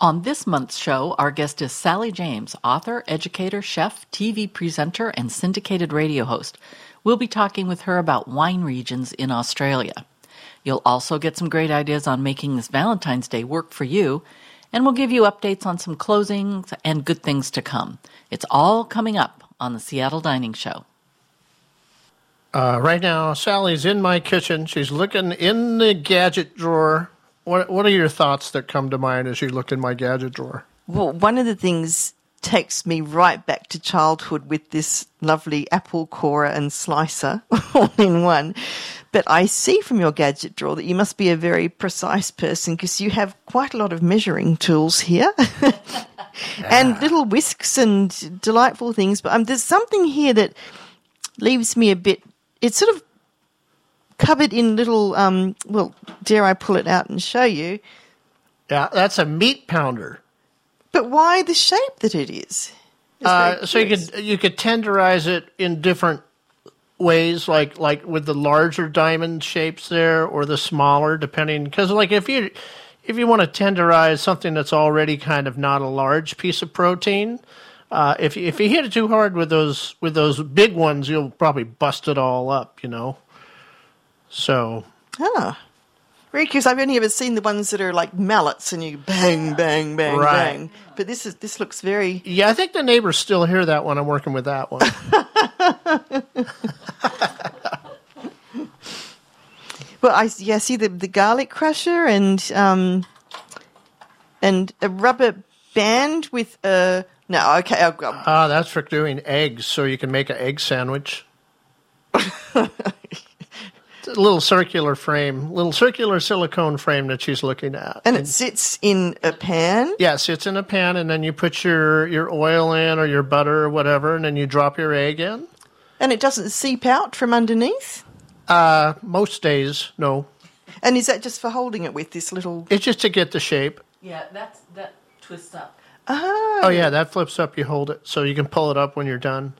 On this month's show, our guest is Sally James, author, educator, chef, TV presenter, and syndicated radio host. We'll be talking with her about wine regions in Australia. You'll also get some great ideas on making this Valentine's Day work for you, and we'll give you updates on some closings and good things to come. It's all coming up on the Seattle Dining Show. Uh, right now, Sally's in my kitchen. She's looking in the gadget drawer. What What are your thoughts that come to mind as you look in my gadget drawer? Well, one of the things takes me right back to childhood with this lovely apple corer and slicer all in one. But I see from your gadget drawer that you must be a very precise person because you have quite a lot of measuring tools here. and little whisks and delightful things. But um, there's something here that leaves me a bit. It's sort of covered in little. Um, well, dare I pull it out and show you? Yeah, that's a meat pounder. But why the shape that it is? Uh, so you could you could tenderize it in different ways, like like with the larger diamond shapes there, or the smaller, depending. Because like if you if you want to tenderize something that's already kind of not a large piece of protein, uh, if you, if you hit it too hard with those with those big ones, you'll probably bust it all up. You know. So Ah. Very curious. I've only ever seen the ones that are like mallets and you bang, bang, bang, Right. bang. But this is this looks very yeah, I think the neighbors still hear that when I'm working with that one. well. I yeah see the the garlic crusher and um and a rubber band with a no okay I've got Ah, that's for doing eggs, so you can make an egg sandwich. It's a little circular frame, little circular silicone frame that she's looking at. and it sits in a pan. yes, it's in a pan, and then you put your your oil in or your butter or whatever, and then you drop your egg in. And it doesn't seep out from underneath. Uh, most days, no. And is that just for holding it with this little? It's just to get the shape. Yeah, that's that twists up. Ah, Oh yeah, that flips up. You hold it, so you can pull it up when you're done.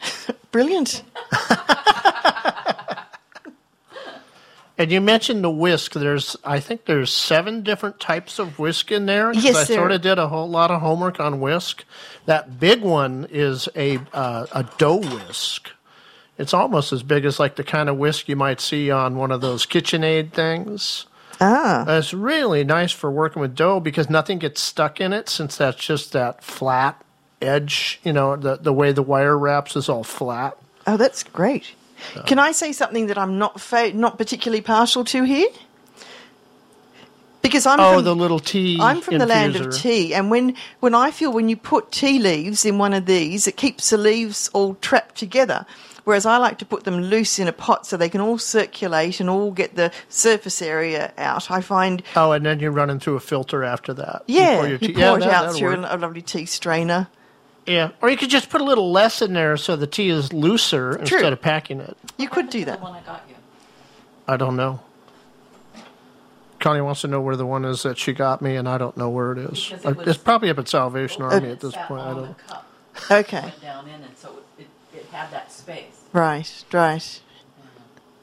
brilliant. And you mentioned the whisk. There's, I think there's seven different types of whisk in there. Yes, I sort of did a whole lot of homework on whisk. That big one is a uh, a dough whisk. It's almost as big as like the kind of whisk you might see on one of those KitchenAid things. Ah, Uh, It's really nice for working with dough because nothing gets stuck in it since that's just that flat edge. You know, the the way the wire wraps is all flat. oh, that's great. Can I say something that I'm not fa- not particularly partial to here? Because I'm Oh, from, the little tea. I'm from the land of tea, and when when I feel when you put tea leaves in one of these, it keeps the leaves all trapped together. Whereas I like to put them loose in a pot so they can all circulate and all get the surface area out. I find, Oh, and then you're running through a filter after that. yeah, you your tea- pour it that- out through work. a lovely tea strainer. Yeah, or you could just put a little less in there so the tea is looser instead of packing it. You could do that. The that. one I got you. I don't know. Connie wants to know where the one is that she got me, and I don't know where it is. Because it Uh, was- it's probably up at Salvation Army at this Sat point. I on don't. the cup, Okay, went down in it, so it, it, it had that space. right, right.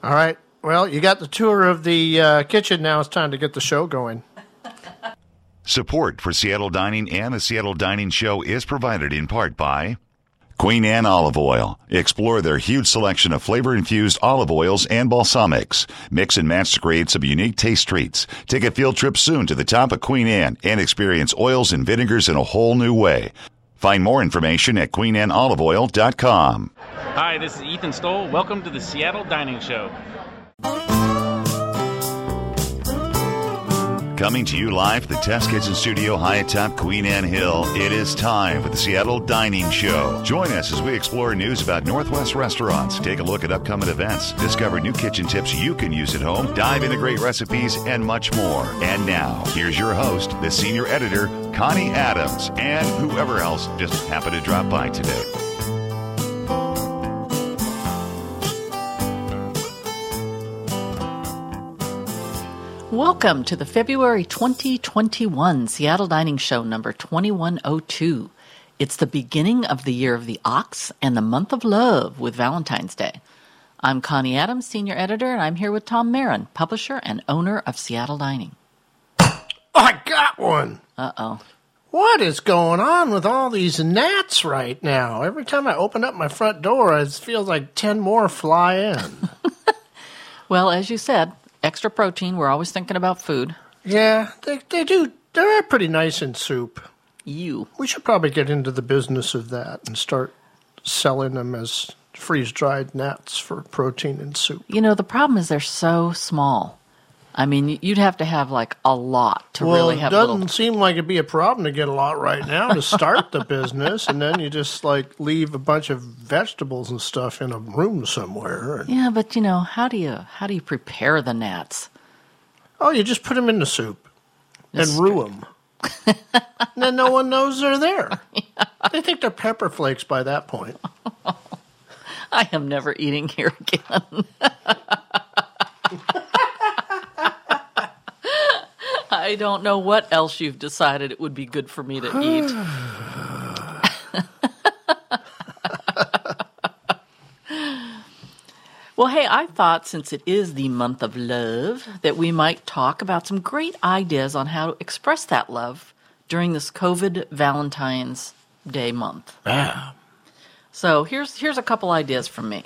All right. Well, you got the tour of the uh, kitchen. Now it's time to get the show going. Support for Seattle Dining and the Seattle Dining Show is provided in part by Queen Anne Olive Oil. Explore their huge selection of flavor infused olive oils and balsamics. Mix and match to create some unique taste treats. Take a field trip soon to the top of Queen Anne and experience oils and vinegars in a whole new way. Find more information at queenanneoliveoil.com. Hi, this is Ethan Stoll. Welcome to the Seattle Dining Show. Coming to you live from the Test Kitchen Studio high atop Queen Anne Hill, it is time for the Seattle Dining Show. Join us as we explore news about Northwest restaurants, take a look at upcoming events, discover new kitchen tips you can use at home, dive into great recipes, and much more. And now, here's your host, the senior editor, Connie Adams, and whoever else just happened to drop by today. Welcome to the February 2021 Seattle Dining Show number 2102. It's the beginning of the year of the ox and the month of love with Valentine's Day. I'm Connie Adams, senior editor, and I'm here with Tom Aaron, publisher and owner of Seattle Dining. I got one. Uh oh. What is going on with all these gnats right now? Every time I open up my front door, it feels like 10 more fly in. Well, as you said, extra protein. We're always thinking about food. yeah, they, they do. They're pretty nice in soup. You. We should probably get into the business of that and start selling them as freeze dried gnats for protein in soup. You know, the problem is they're so small. I mean, you'd have to have like a lot to Well, really have. it doesn't little. seem like it'd be a problem to get a lot right now to start the business, and then you just like leave a bunch of vegetables and stuff in a room somewhere. And, Yeah, but you know, how do you how do you prepare the gnats? oh, you just put them in the soup That's and rue them. and then no one knows they're there. They think they're pepper flakes by that point. I am never eating here again. I don't know what else you've decided it would be good for me to eat. well, hey, I thought since it is the month of love that we might talk about some great ideas on how to express that love during this COVID Valentine's Day month. Yeah. So here's here's a couple ideas from me.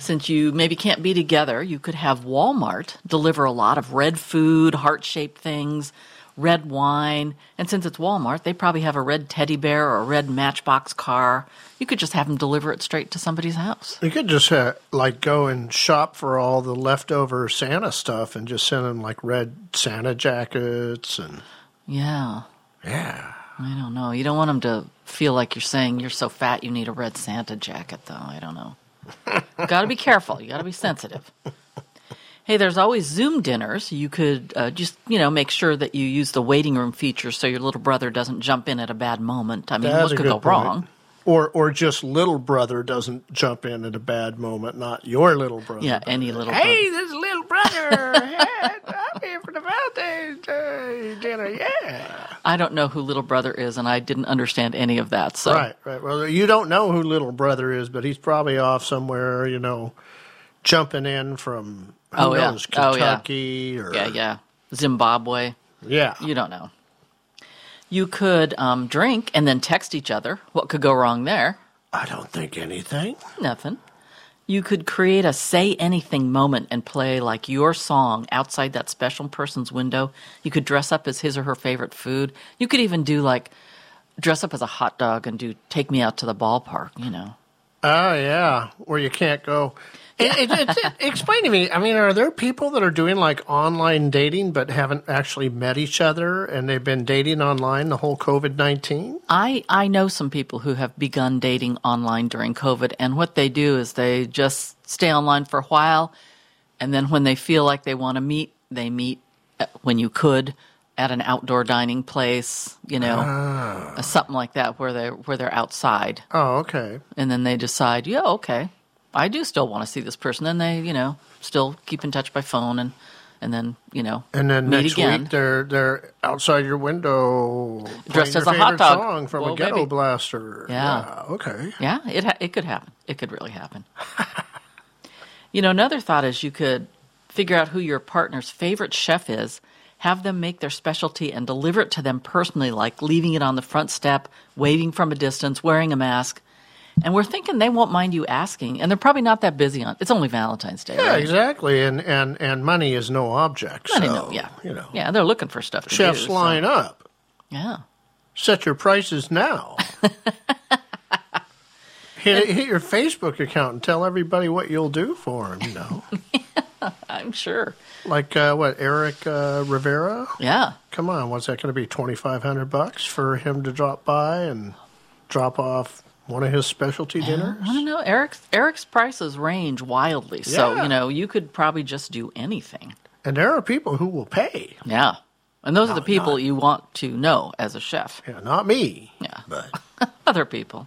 Since you maybe can't be together, you could have Walmart deliver a lot of red food, heart-shaped things, red wine, and since it's Walmart, they probably have a red teddy bear or a red Matchbox car. You could just have them deliver it straight to somebody's house. You could just uh, like go and shop for all the leftover Santa stuff and just send them like red Santa jackets and Yeah. yeah. I don't know. You don't want them to feel like you're saying you're so fat you need a red Santa jacket, though. I don't know. got to be careful. You got to be sensitive. Hey, there's always Zoom dinners. You could uh, just, you know, make sure that you use the waiting room feature so your little brother doesn't jump in at a bad moment. I mean, That's what could go point. wrong? Or or just little brother doesn't jump in at a bad moment, not your little brother. Yeah, any little Hey, this is little brother. hey, I'm here for the Valentine's Day dinner. Yeah. I don't know who little brother is, and I didn't understand any of that. So Right, right. Well, you don't know who little brother is, but he's probably off somewhere, you know, jumping in from who Oh, yeah. knows, Oh, yeah. Kentucky or yeah, yeah, Zimbabwe. yeah. You don't know. You could um, drink and then text each other. What could go wrong there? I don't think anything. Nothing. You could create a say anything moment and play like your song outside that special person's window. You could dress up as his or her favorite food. You could even do like dress up as a hot dog and do take me out to the ballpark, you know. Oh yeah, where you can't go. It, it, it, explain to me. I mean, are there people that are doing like online dating but haven't actually met each other, and they've been dating online the whole COVID nineteen? I, I know some people who have begun dating online during COVID, and what they do is they just stay online for a while, and then when they feel like they want to meet, they meet uh, when you could at an outdoor dining place, you know, uh, something like that, where they where they're outside, Oh, okay. and then they decide, yeah, okay, I do still want to see this person, and they, you know, still keep in touch by phone, and and then you know, And then meet next again. week they're they're outside your window Dressed as a hot dog. song from a ghetto blaster. Yeah. Okay. Yeah, it ha- it could happen. It could really happen. you know, another thought is you could figure out who your partner's favorite chef is, have them make their specialty and deliver it to them personally, like leaving it on the front step, waving from a distance, wearing a mask. And we're thinking they won't mind you asking, and they're probably not that busy on. It's only Valentine's Day, Yeah, right? exactly. And and and money is no object. I so, know, yeah, You know, yeah, they're looking for stuff to chefs do. so- line up. Yeah, Set your prices now. hit, hit your Facebook account and tell everybody what you'll do for them. You know, I'm sure. like uh, what Eric uh, Rivera. Yeah, Come on, what's that going to be? Twenty five hundred bucks for him to drop by and drop off one of his specialty dinners. I don't know. Eric's Eric's prices range wildly, so Yeah. you know you could probably just do anything. And there are people who will pay. Yeah. And those are the people not- you want to know as a chef. Yeah, not me. Yeah. But Other people.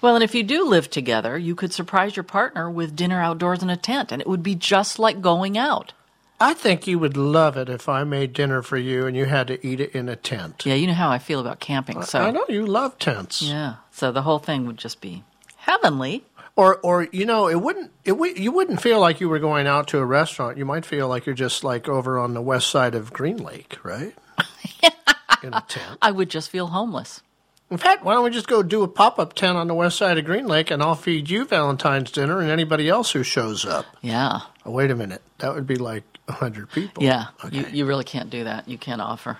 Well, and if you do live together, you could surprise your partner with dinner outdoors in a tent, and it would be just like going out. I think you would love it if I made dinner for you and you had to eat it in a tent. Yeah, you know how I feel about camping, so I know you love tents. yeah. So the whole thing would just be heavenly. Or, or you know, it wouldn't. It. You wouldn't feel like you were going out to a restaurant. You might feel like you're just like over on the west side of Green Lake, right? In a tent. I would just feel homeless. In fact, why don't we just go do a pop up tent on the west side of Green Lake, and I'll feed you Valentine's dinner and anybody else who shows up. Yeah. Oh, wait a minute, that would be like hundred people. Yeah. Okay. You, you really can't do that. You can't offer.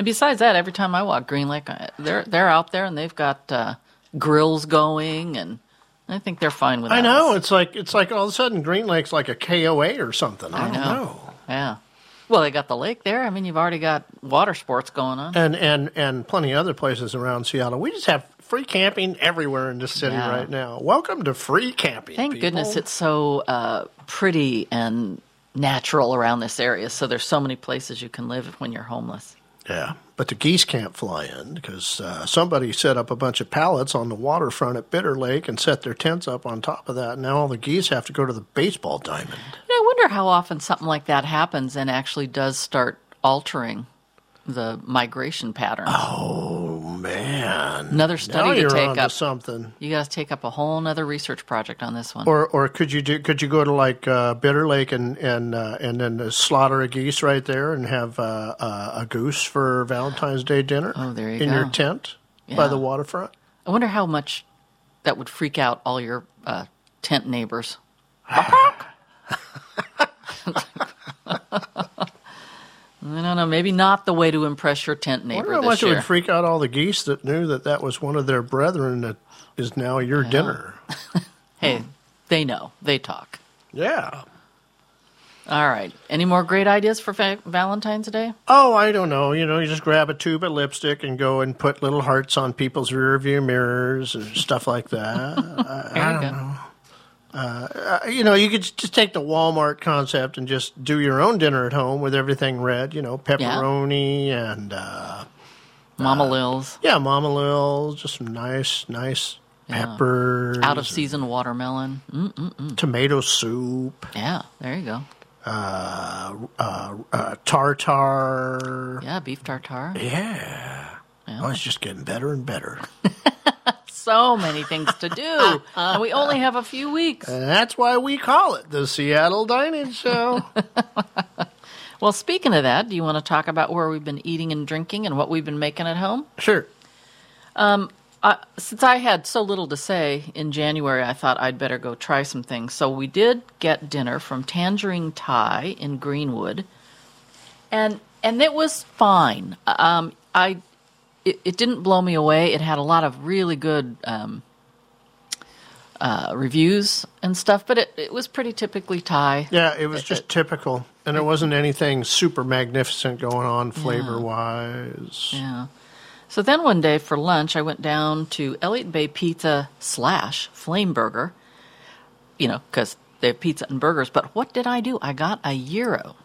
And besides that, every time I walk Green Lake, they're they're out there and they've got uh, grills going, and I think they're fine with that. I know. It's like it's like all of a sudden Green Lake's like a KOA or something. I, I don't know. know. Yeah. Well, they got the lake there. I mean, you've already got water sports going on. And and and plenty of other places around Seattle. We just have free camping everywhere in this city Yeah. right now. Welcome to free camping. Thank people. goodness it's so uh, pretty and natural around this area. So there's so many places you can live when you're homeless. Yeah, but the geese can't fly in because uh, somebody set up a bunch of pallets on the waterfront at Bitter Lake and set their tents up on top of that. Now all the geese have to go to the baseball diamond. I wonder how often something like that happens and actually does start altering the migration pattern. Oh man! Another now study to you're take up. something. You got to take up a whole nother research project on this one. Or or could you do? Could you go to like uh, Bitter Lake and and uh, and then uh, slaughter a geese right there and have uh, uh, a goose for Valentine's Day dinner? Oh, there you in your go. tent by the waterfront. I wonder how much that would freak out all your uh, tent neighbors. I don't know. Maybe not the way to impress your tent neighbor. I wonder how much it would freak out all the geese that knew that that was one of their brethren that is now your dinner. hey, they know. They talk. Yeah. All right. Any more great ideas for va- Valentine's Day? Oh, I don't know. You know, you just grab a tube of lipstick and go and put little hearts on people's rear view mirrors and stuff like that. I, There I you don't go. know. Uh, you know, you could just take the Walmart concept and just do your own dinner at home with everything red. You know, pepperoni and uh, Mama Lil's. yeah, Mama Lil, just some nice, nice Yeah. peppers, Out of season watermelon. Mm, tomato soup, yeah, there you go. uh, uh, tartar. Yeah, beef tartare. Yeah. Oh, it's just getting better and better. So many things to do. and we only have a few weeks. And that's why we call it the Seattle Dining Show. Well, speaking of that, do you want to talk about where we've been eating and drinking and what we've been making at home? sure. Uh, since I had so little to say in January, I thought I'd better go try some things. So we did get dinner from Tangerine Thai in Greenwood, and and it was fine. Um, I it, it didn't blow me away. It had a lot of really good um, uh, reviews and stuff, but it, it was pretty typically Thai. Yeah, it was just typical. And there wasn't anything super magnificent going on flavor wise. Yeah. So then one day for lunch, I went down to Elliott Bay Pizza slash Flame Burger, you know, because they have pizza and burgers. But what did I do? I got a gyro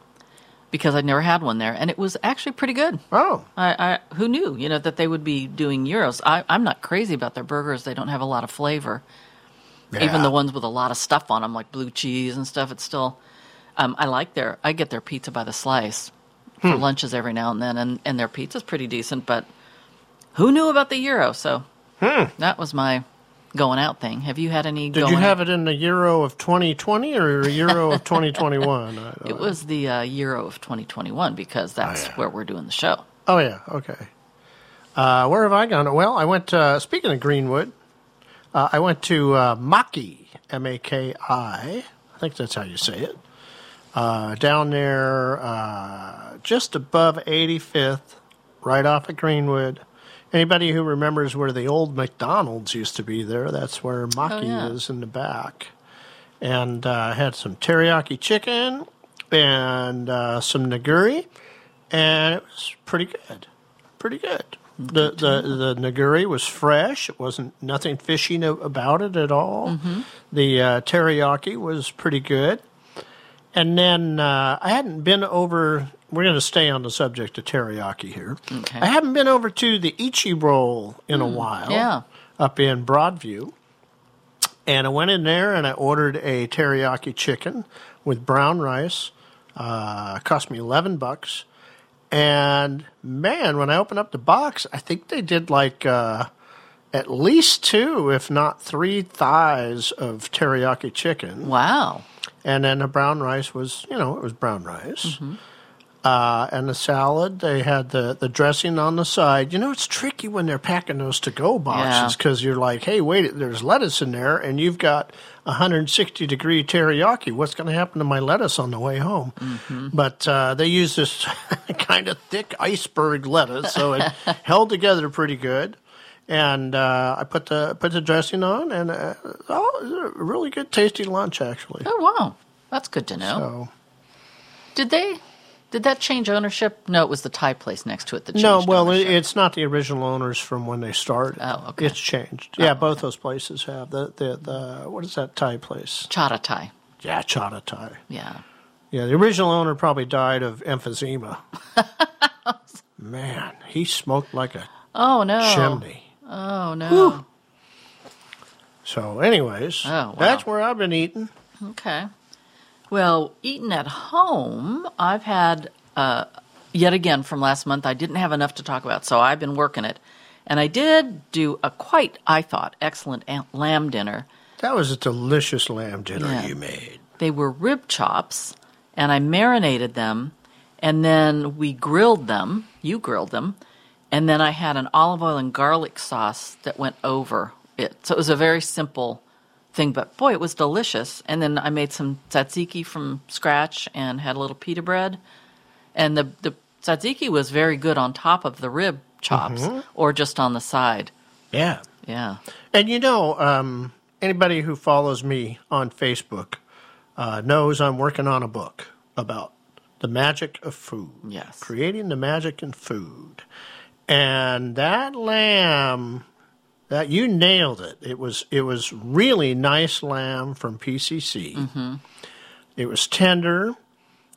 because I'd never had one there, and it was actually pretty good. Oh, I, I who knew, you know, that they would be doing gyros. I, I'm not crazy about their burgers; they don't have a lot of flavor. Even the ones with a lot of stuff on them, like blue cheese and stuff, it's still. Um, I like their. I get their pizza by the slice for Hmm. lunches every now and then, and and their pizza's pretty decent. But who knew about the gyro? So that was my going out thing. Have you had any? Did you have out? it in the Euro of 2020 or Euro of 2021? I don't It was the uh, euro of 2021 because that's yeah. where we're doing the show. Oh yeah, okay. Uh, where have I gone? Well, I went. Uh, speaking of Greenwood, uh, I went to uh, Maki, M A K I. I think that's how you say it. Uh, down there, uh, just above 85th, right off of Greenwood. Anybody who remembers where the old McDonald's used to be there, that's where Maki yeah. is in the back. And uh, I had some teriyaki chicken and uh, some nigiri, and it was pretty good. Pretty good. The, the the nigiri was fresh. It wasn't nothing fishy no, about it at all. The uh, teriyaki was pretty good. And then uh, I hadn't been over. We're going to stay on the subject of teriyaki here. Okay. I haven't been over to the Ichi Roll in a while. yeah. Up in Broadview. And I went in there and I ordered a teriyaki chicken with brown rice. Uh, cost me 11 bucks. And man, when I opened up the box, I think they did like uh, at least two, if not three, thighs of teriyaki chicken, Wow. And then the brown rice was, you know, it was brown rice. Mm-hmm. Uh, and the salad, they had the, the dressing on the side. You know, it's tricky when they're packing those to go boxes Yeah. because you're like, hey, wait, there's lettuce in there, and you've got 160 degree teriyaki. What's going to happen to my lettuce on the way home? Mm-hmm. But uh, they used this kind of thick iceberg lettuce, so it held together pretty good. And uh, I put the put the dressing on, and uh, oh, a really good, tasty lunch actually. Oh, wow. That's good to know. So. Did they? Did that change ownership? No, it was the Thai place next to it that changed No, well, ownership. it's not the original owners from when they started. Oh, okay. It's changed. Yeah, both those places have the the the what is that Thai place? Chata Thai. Yeah, Chata Thai. Yeah. Yeah, the original owner probably died of emphysema. Man, he smoked like a Oh no. chimney. Oh no. So, anyways, Oh, wow. that's where I've been eating. Okay. Well, eating at home, I've had uh, yet again from last month. I didn't have enough to talk about, so I've been working it, and I did do a quite, I thought, excellent lamb dinner. That was a delicious lamb dinner Yeah. you made. They were rib chops, and I marinated them, and then we grilled them. You grilled them, and then I had an olive oil and garlic sauce that went over it. So it was a very simple thing, but boy, it was delicious. And then I made some tzatziki from scratch and had a little pita bread, and the the tzatziki was very good on top of the rib chops or just on the side. Yeah. Yeah. And you know, um, anybody who follows me on Facebook uh, knows I'm working on a book about the magic of food. Yes. Creating the magic in food. And that lamb, that you nailed it. It was it was really nice lamb from PCC. Mm-hmm. It was tender.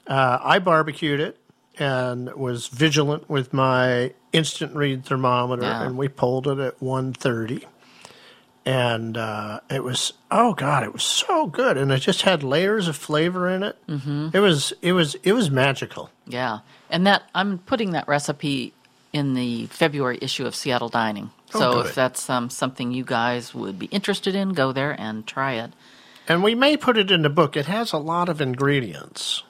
Uh, I barbecued it and was vigilant with my instant read thermometer, Yeah. and we pulled it at 130 and uh, it was oh god, it was so good, and it just had layers of flavor in it. Mm-hmm. It was it was it was magical. Yeah, and that I'm putting that recipe in the February issue of Seattle Dining. Oh, So good. if that's um, something you guys would be interested in, go there and try it. And we may put it in the book. It has a lot of ingredients,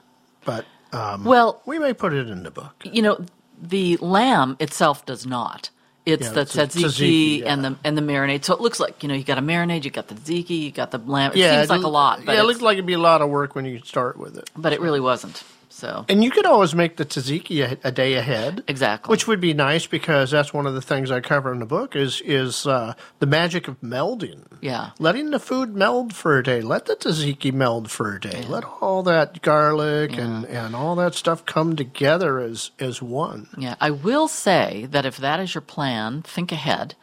but um, Well, we may put it in the book. you know, the lamb itself does not. It's Yeah, the it's tzatziki, tzatziki, yeah. and the and the marinade. So it looks like you know you got a marinade, you got the tzatziki, you got the lamb. It yeah, seems like a lot, but yeah, it looks like it'd be a lot of work when you start with it. but it really wasn't. So And you could always make the tzatziki a, a day ahead. Exactly. Which would be nice because that's one of the things I cover in the book is is uh, the magic of melding. Yeah. Letting the food meld for a day. Let the tzatziki meld for a day. Let all that garlic and, and all that stuff come together as as one. Yeah, I will say that if that is your plan, think ahead,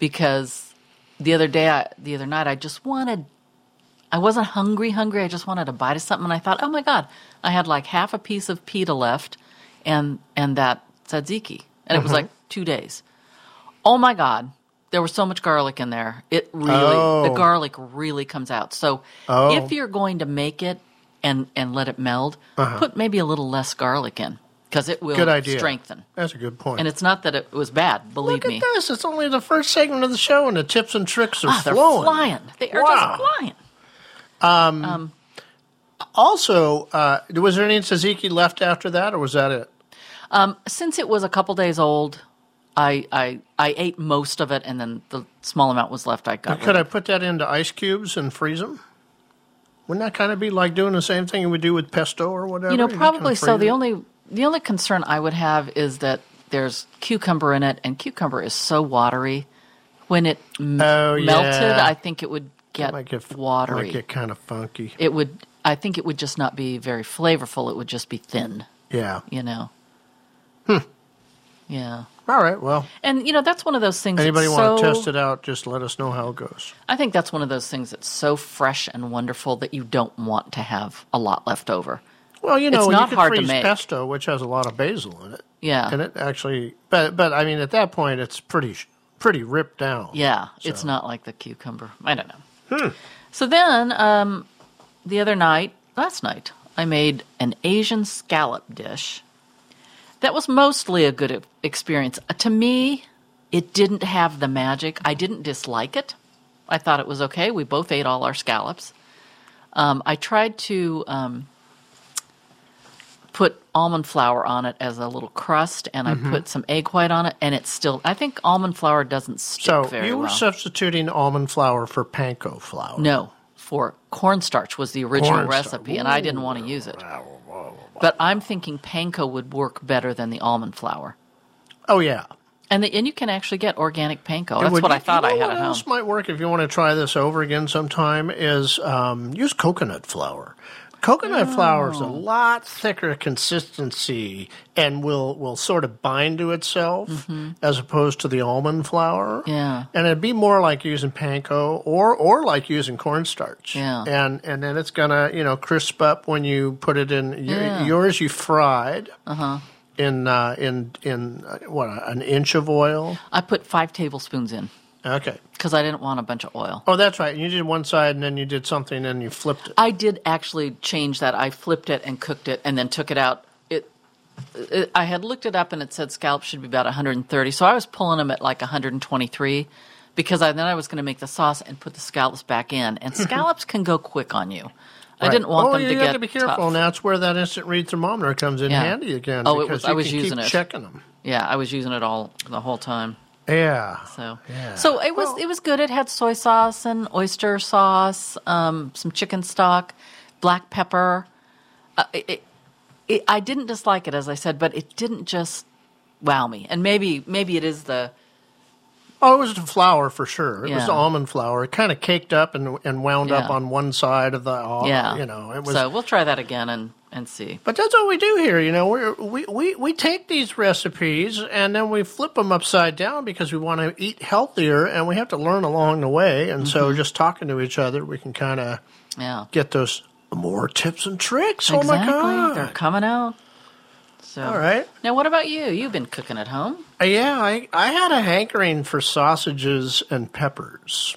because the other day, I, the other night, I just wanted. I wasn't hungry, hungry. I just wanted a bite of something, and I thought, oh my god, I had like half a piece of pita left, and and that tzatziki, and it was like two days. Oh my god, there was so much garlic in there. It really, the Oh. garlic really comes out. So Oh. if you're going to make it and and let it meld, put maybe a little less garlic in because it will Uh-huh. Good idea. strengthen. That's a good point. And it's not that it was bad, believe Look me. at this. It's only the first segment of the show and the tips and tricks are Ah, they're flowing. flying. They are Wow. just flying. Also, uh, was there any tzatziki left after that, or was that it? Since it was a couple days old, I, I I ate most of it, and then the small amount was left. I got. Could I put that into ice cubes and freeze them? Wouldn't that kind of be like doing the same thing you would do with pesto or whatever? You know, probably kinda so. freeze The it? only the only concern I would have is that there's cucumber in it, and cucumber is so watery. When it m- Oh, melted. I think it would get might get watery. Might get kind of funky. it would. I think it would just not be very flavorful. It would just be thin. Yeah. You know. Hmm. Yeah. All right. Well, And you know that's one of those things. anybody want to so- test it out? Just let us know how it goes. I think that's one of those things that's so fresh and wonderful that you don't want to have a lot left over. Well, you know, It's you not could hard to make. pesto, which has a lot of basil in it. Yeah. And it actually, but but I mean, at that point, it's pretty pretty ripped down. Yeah, it's not like the cucumber. I don't know. Hmm. So then, um, the other night, last night, I made an Asian scallop dish. That was mostly a good experience. Uh, to me, It didn't have the magic. I didn't dislike it. I thought it was okay. We both ate all our scallops. Um, I tried to um, put almond flour on it as a little crust, and I Mm-hmm. put some egg white on it, and it's still. I think almond flour doesn't stick So very you were well. substituting almond flour for panko flour. No, for cornstarch was the original Cornstarch. recipe, and I didn't want to use it. But I'm thinking panko would work better than the almond flour. Oh yeah. And the, and you can actually get organic panko. That's would what I thought you know I had what at else home. might work if you want to try this over again sometime is um, use coconut flour. Coconut flour Oh. is a lot thicker consistency and will will sort of bind to itself as opposed to the almond flour. Mm-hmm. Yeah. and it'd be more like using panko or or like using cornstarch. Yeah. and and then it's gonna you know crisp up when you put it in. Yeah. Yours you fried. Uh-huh. In uh, in in uh, what an inch of oil. I put five tablespoons in Okay. because I didn't want a bunch of oil. Oh, that's right. You did one side and then you did something and you flipped it. I did actually change that. I flipped it and cooked it and then took it out. It, it I had looked it up and it said scallops should be about 130. So I was pulling them at like 123 because I, then I was going to make the sauce and put the scallops back in. And scallops can go quick on you. I didn't want oh, them to get. Oh, you have to be careful, tough. and that's where that instant read thermometer comes in Yeah. handy again. Oh, it was- I was using it. checking them. Yeah, I was using it all the whole time. Yeah. So, Yeah. so it was it was good. It had soy sauce and oyster sauce, um, some chicken stock, black pepper. Uh, it, it, it, I didn't dislike it, as I said, but it didn't just wow me. And maybe maybe it is the Oh, it was the flour for sure. It was Yeah. the almond flour. It kind of caked up and and wound up on one side of the. Uh, yeah. You know, it was. so we'll try that again and and see. But that's what we do here, you know. We're, we we we take these recipes and then we flip them upside down because we want to eat healthier, and we have to learn along the way. And so, Mm-hmm. just talking to each other, we can kind of Yeah, get those more tips and tricks. exactly. Oh my god! They're coming out. So All right. Now, what about you? You've been cooking at home. Uh, Yeah, I, I had a hankering for sausages and peppers.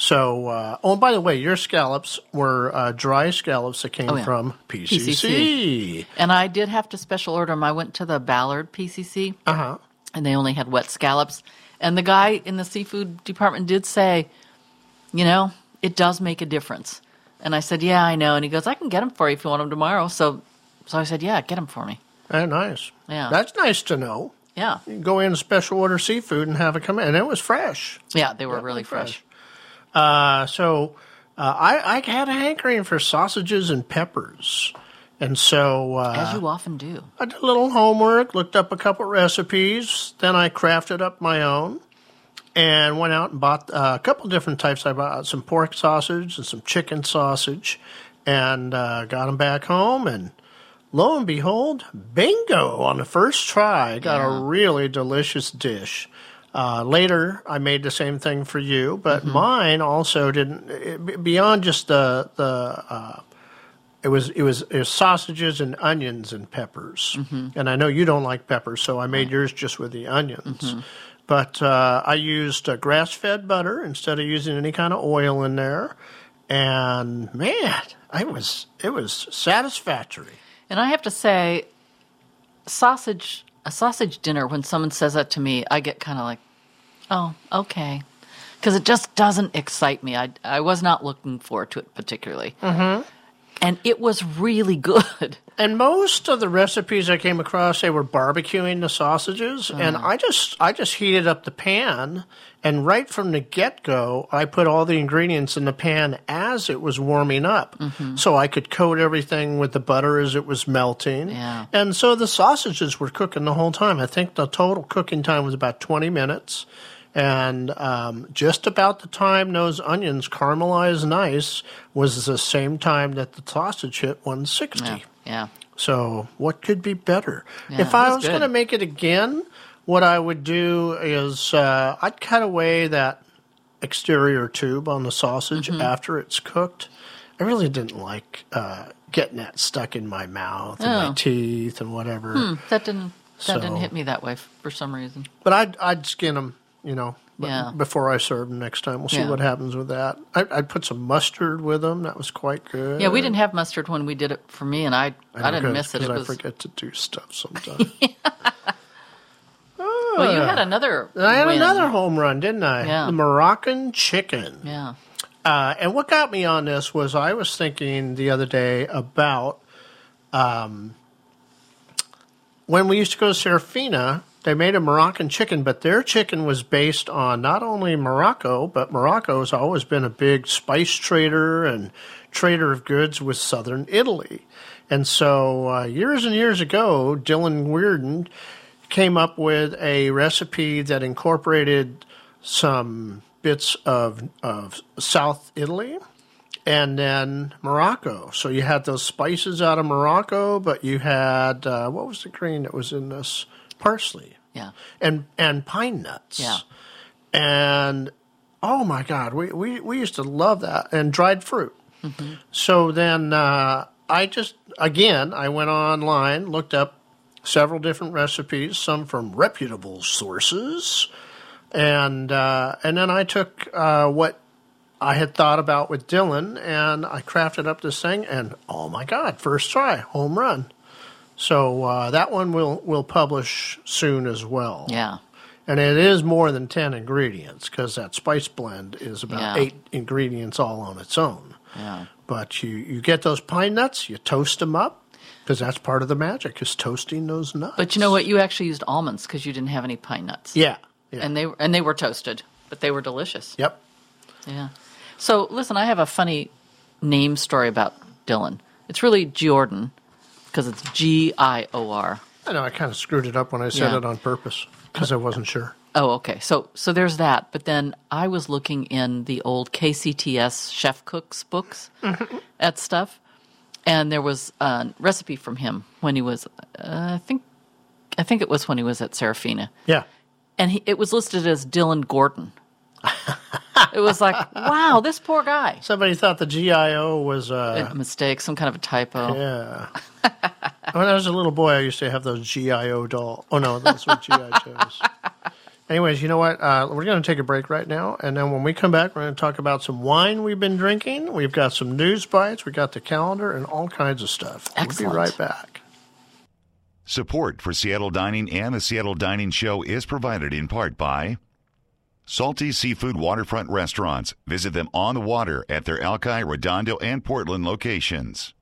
So, uh, oh, and by the way, your scallops were uh, dry scallops that came Oh, yeah. from PCC. And I did have to special order them. I went to the Ballard PCC. Uh huh. and they only had wet scallops. And the guy in the seafood department did say, you know, it does make a difference. And I said, yeah, I know. And he goes, I can get them for you if you want them tomorrow. So, so I said, yeah, get them for me. Oh, nice. Yeah. That's nice to know. Yeah, You can go in and special order seafood and have it come in. And it was fresh. yeah, they were really fresh. fresh. Uh, so uh, I, I had a hankering for sausages and peppers. And so uh, As you often do. I did a little homework, looked up a couple recipes, then I crafted up my own, and went out and bought uh, a couple different types. I bought some pork sausage and some chicken sausage, and uh, got them back home. And lo and behold, bingo on the first try! I got a really delicious dish. Uh, later, I made the same thing for you, but mine also didn't. It, beyond just the the uh, it was it was it was sausages and onions and peppers. And I know you don't like peppers, so I made yours just with the onions. But uh, I used uh, grass fed butter instead of using any kind of oil in there. And man, I was it was satisfactory. And I have to say, sausage, a sausage dinner, when someone says that to me, I get kind of like, oh, okay. Because it just doesn't excite me. I, I was not looking forward to it particularly. Mm-hmm. And it was really good. And most of the recipes I came across, they were barbecuing the sausages, and I just I just heated up the pan, and right from the get go, I put all the ingredients in the pan as it was warming up, so I could coat everything with the butter as it was melting. Yeah. And so the sausages were cooking the whole time. I think the total cooking time was about twenty minutes. And um, just about the time those onions caramelized nice was the same time that the sausage hit 160. Yeah. Yeah. So what could be better? Yeah, if I was was going to make it again, what I would do is uh, I'd cut away that exterior tube on the sausage Mm-hmm. after it's cooked. I really didn't like uh, getting that stuck in my mouth and Oh. my teeth and whatever. That didn't that didn't hit me that way for some reason. But I'd I'd skin them, you know, Yeah. before I serve them next time. We'll see Yeah. what happens with that. I, I'd put some mustard with them. That was quite good. Yeah, we didn't have mustard when we did it for me, and I I, know, didn't miss it. It 'cause I was forget to do stuff sometimes. well, you had had another. I had win. another home run, didn't I? Yeah. The Moroccan chicken. Yeah. Uh, and what got me on this was I was thinking the other day about um, when we used to go to Serafina, they made a Moroccan chicken, but their chicken was based on not only Morocco, but Morocco has always been a big spice trader and trader of goods with southern Italy. And so uh, years and years ago, Dylan Weirden came up with a recipe that incorporated some bits of, of South Italy and then Morocco. So you had those spices out of Morocco, but you had uh, what was the green that was in this parsley Yeah. and and pine nuts. Yeah. And oh my God, we, we, we used to love that and dried fruit. So then uh, I just again I went online, looked up several different recipes, some from reputable sources, and uh, and then I took uh, what I had thought about with Dylan, and I crafted up this thing, and oh my God, first try, home run. So uh, that one will will publish soon as well. Yeah. And it is more than 10 ingredients because that spice blend is about Yeah. eight ingredients all on its own. Yeah. But you, you get those pine nuts, you toast them up because that's part of the magic is toasting those nuts. But you know what? You actually used almonds because you didn't have any pine nuts. Yeah. yeah. And they and they were toasted, but they were delicious. yep. Yeah. So listen, I have a funny name story about Dylan. It's really Jordan because it's G I O R. I know I kind of screwed it up when I said Yeah. it on purpose because I wasn't sure. Oh, okay. So so there's that. But then I was looking in the old KCTS chef cooks books at stuff, and there was a recipe from him when he was, uh, I think, I think it was when he was at Serafina, Yeah. and he, it was listed as Dylan Gordon. It was like, wow, this poor guy. Somebody thought the GIO was. Uh, A mistake, some kind of a typo. yeah. when I was a little boy, I used to have those GIO doll. Oh, no, those were GI Joes. Anyways, you know what? Uh, we're going to take a break right now, and then when we come back, we're going to talk about some wine we've been drinking. We've got some news bites, we got the calendar, and all kinds of stuff. Excellent. We'll be right back. Support for Seattle Dining and the Seattle Dining Show is provided in part by Salty Seafood Waterfront Restaurants. Visit them on the water at their Alki, Redondo, and Portland locations.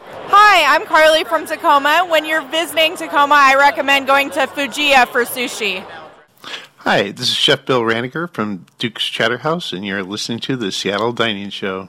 Hi, I'm Carly from Tacoma. When you're visiting Tacoma, I recommend going to Fujiya for sushi. Hi, this is Chef Bill Raniger from Duke's Chowder House, and you're listening to the Seattle Dining Show.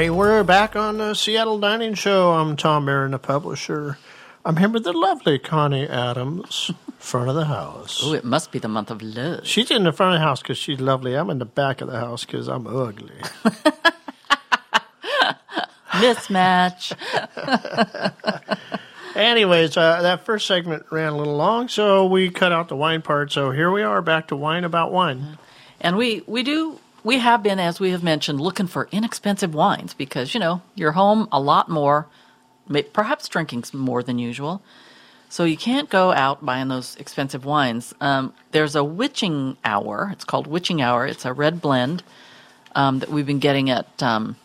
Hey, we're back on the Seattle Dining Show. I'm Tom Aaron, the publisher. I'm here with the lovely Connie Adams, front of the house. Oh, it must be the month of love. She's in the front of the house because she's lovely. I'm in the back of the house because I'm ugly. Mismatch. Anyways, uh, that first segment ran a little long, so we cut out the wine part. So here we are back to wine about wine. And we, we do, we have been, as we have mentioned, looking for inexpensive wines because, you know, you're home a lot more, perhaps drinking more than usual. So you can't go out buying those expensive wines. Um, there's a witching hour. It's called witching hour. It's a red blend um, that we've been getting at um,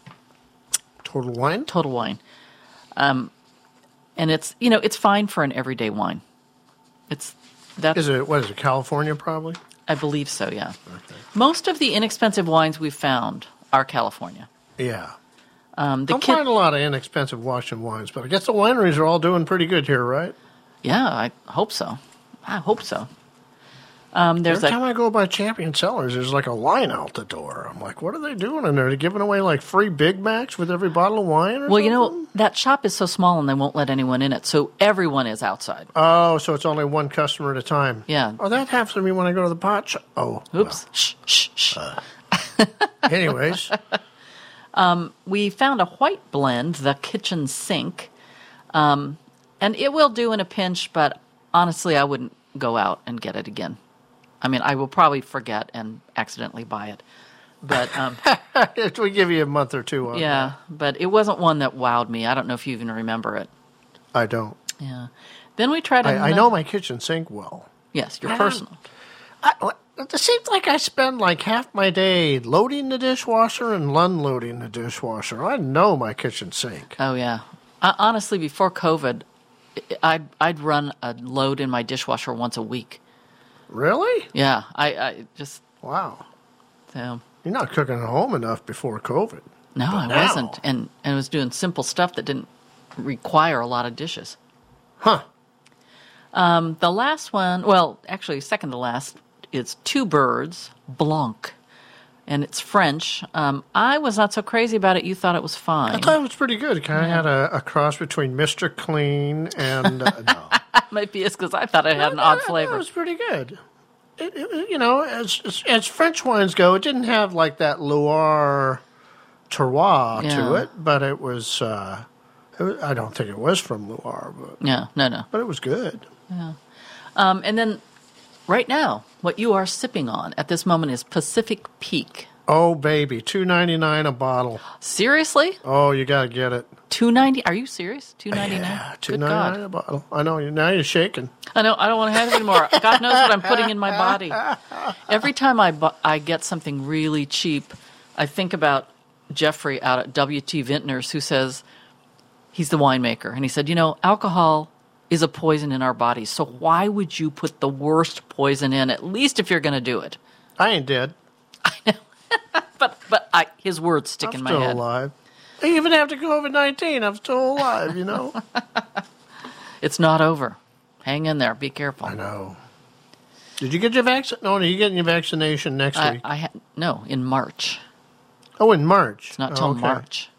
Total wine. Total Wine. Um, and it's, you know, it's fine for an everyday wine. It's, that's, Is it what is it? California, probably. I believe so, yeah. Most of the inexpensive wines we've found are California. Yeah. Um, the Don't kit, find a lot of inexpensive Washington wines, but I guess the wineries are all doing pretty good here, right? yeah, I hope so. I hope so. Um, there's Every time I go by Champion Cellars, there's like a line out the door. I'm like, what are they doing in there? Are they giving away like free Big Macs with every bottle of wine? Or well, you know that shop is so small and they won't let anyone in it, so everyone is outside. Oh, so it's only one customer at a time. Yeah. Oh, that happens to me when I go to the pot shop. Oh, Oops. Shh, shh, shh. well. Anyways, we found a white blend, the kitchen sink, um, and it will do in a pinch. But honestly, I wouldn't go out and get it again. I mean, I will probably forget and accidentally buy it. But um, we give you a month or two on yeah, but it wasn't one that wowed me. I don't know if you even remember it. I don't. Yeah. Then we tried. I, I know my kitchen sink well. Yes, your I personal. I, it seems like I spend like half my day loading the dishwasher and unloading the dishwasher. I know my kitchen sink. Oh yeah. I, honestly, before COVID, I'd I'd run a load in my dishwasher once a week. Really? Yeah, I, I just Wow. so You're not cooking at home enough before COVID. no, I now- wasn't, and and I was doing simple stuff that didn't require a lot of dishes. Huh. Um, the last one, well, actually, second to last, is Two Birds Blanc, and it's French. Um, I was not so crazy about it. You thought it was fine. I thought it was pretty good. It kind of had a, a cross between Mr. Clean and. Uh, no. Maybe it's because I thought it had an odd flavor. It was pretty good. It, it, you know, as, as as French wines go, it didn't have like that Loire terroir to it, but it was, uh, it was. I don't think it was from Loire, but Yeah, no, no. but it was good. Yeah, um, and then right now, what you are sipping on at this moment is Pacific Peak. Oh baby, two ninety nine a bottle. Seriously, Oh, you gotta get it. Two ninety? Are you serious? Two ninety nine? Two ninety nine a bottle. I know now. You're shaking. I know. I don't want to have it anymore. God knows what I'm putting in my body. Every time I bu- I get something really cheap, I think about Jeffrey out at WT Vintners, who says he's the winemaker, and he said, you know, alcohol is a poison in our bodies. So why would you put the worst poison in? At least if you're going to do it. I ain't dead. I know. but but I, his words stick I'm in my still head. alive. Even after COVID nineteen, I'm still alive. You know. It's not over. Hang in there. Be careful. I know. Did you get your vaccine? No, no, you getting your vaccination next I, week. I ha- no in March. oh, in March. It's not Oh, till okay. March.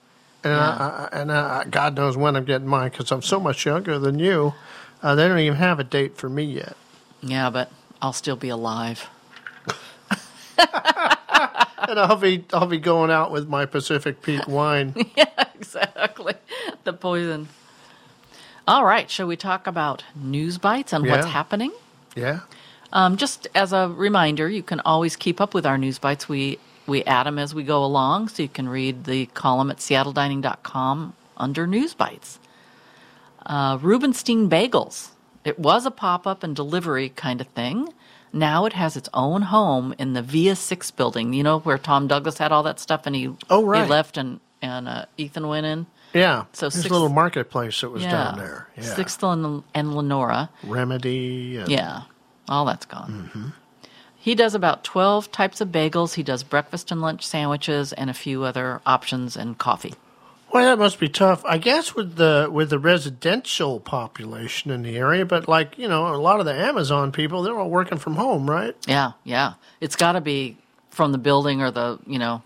And, Yeah. I, I, and I, God knows when I'm getting mine because I'm so much younger than you. Uh, they don't even have a date for me yet. Yeah, but I'll still be alive. And I'll be I'll be going out with my Pacific Peak wine. Yeah, exactly. The poison. All right. Shall we talk about news bites and what's happening? yeah. Um, just as a reminder, you can always keep up with our news bites. We we add them as we go along, so you can read the column at seattledining.com under news bites. Uh, Rubinstein Bagels. It was a pop up and delivery kind of thing. Now it has its own home in the Via Six building. You know where Tom Douglas had all that stuff, and he Oh, right. he left and and uh, Ethan went in. Yeah. So a little marketplace that was down there. Yeah. Sixth and, and Lenora. Remedy. And, Yeah, all that's gone. Mm-hmm. He does about 12 types of bagels. He does breakfast and lunch sandwiches and a few other options and coffee. Well, that must be tough. I guess with the with the residential population in the area, but like you know, a lot of the Amazon people, they're all working from home, right? Yeah, yeah. It's got to be from the building or the, you know,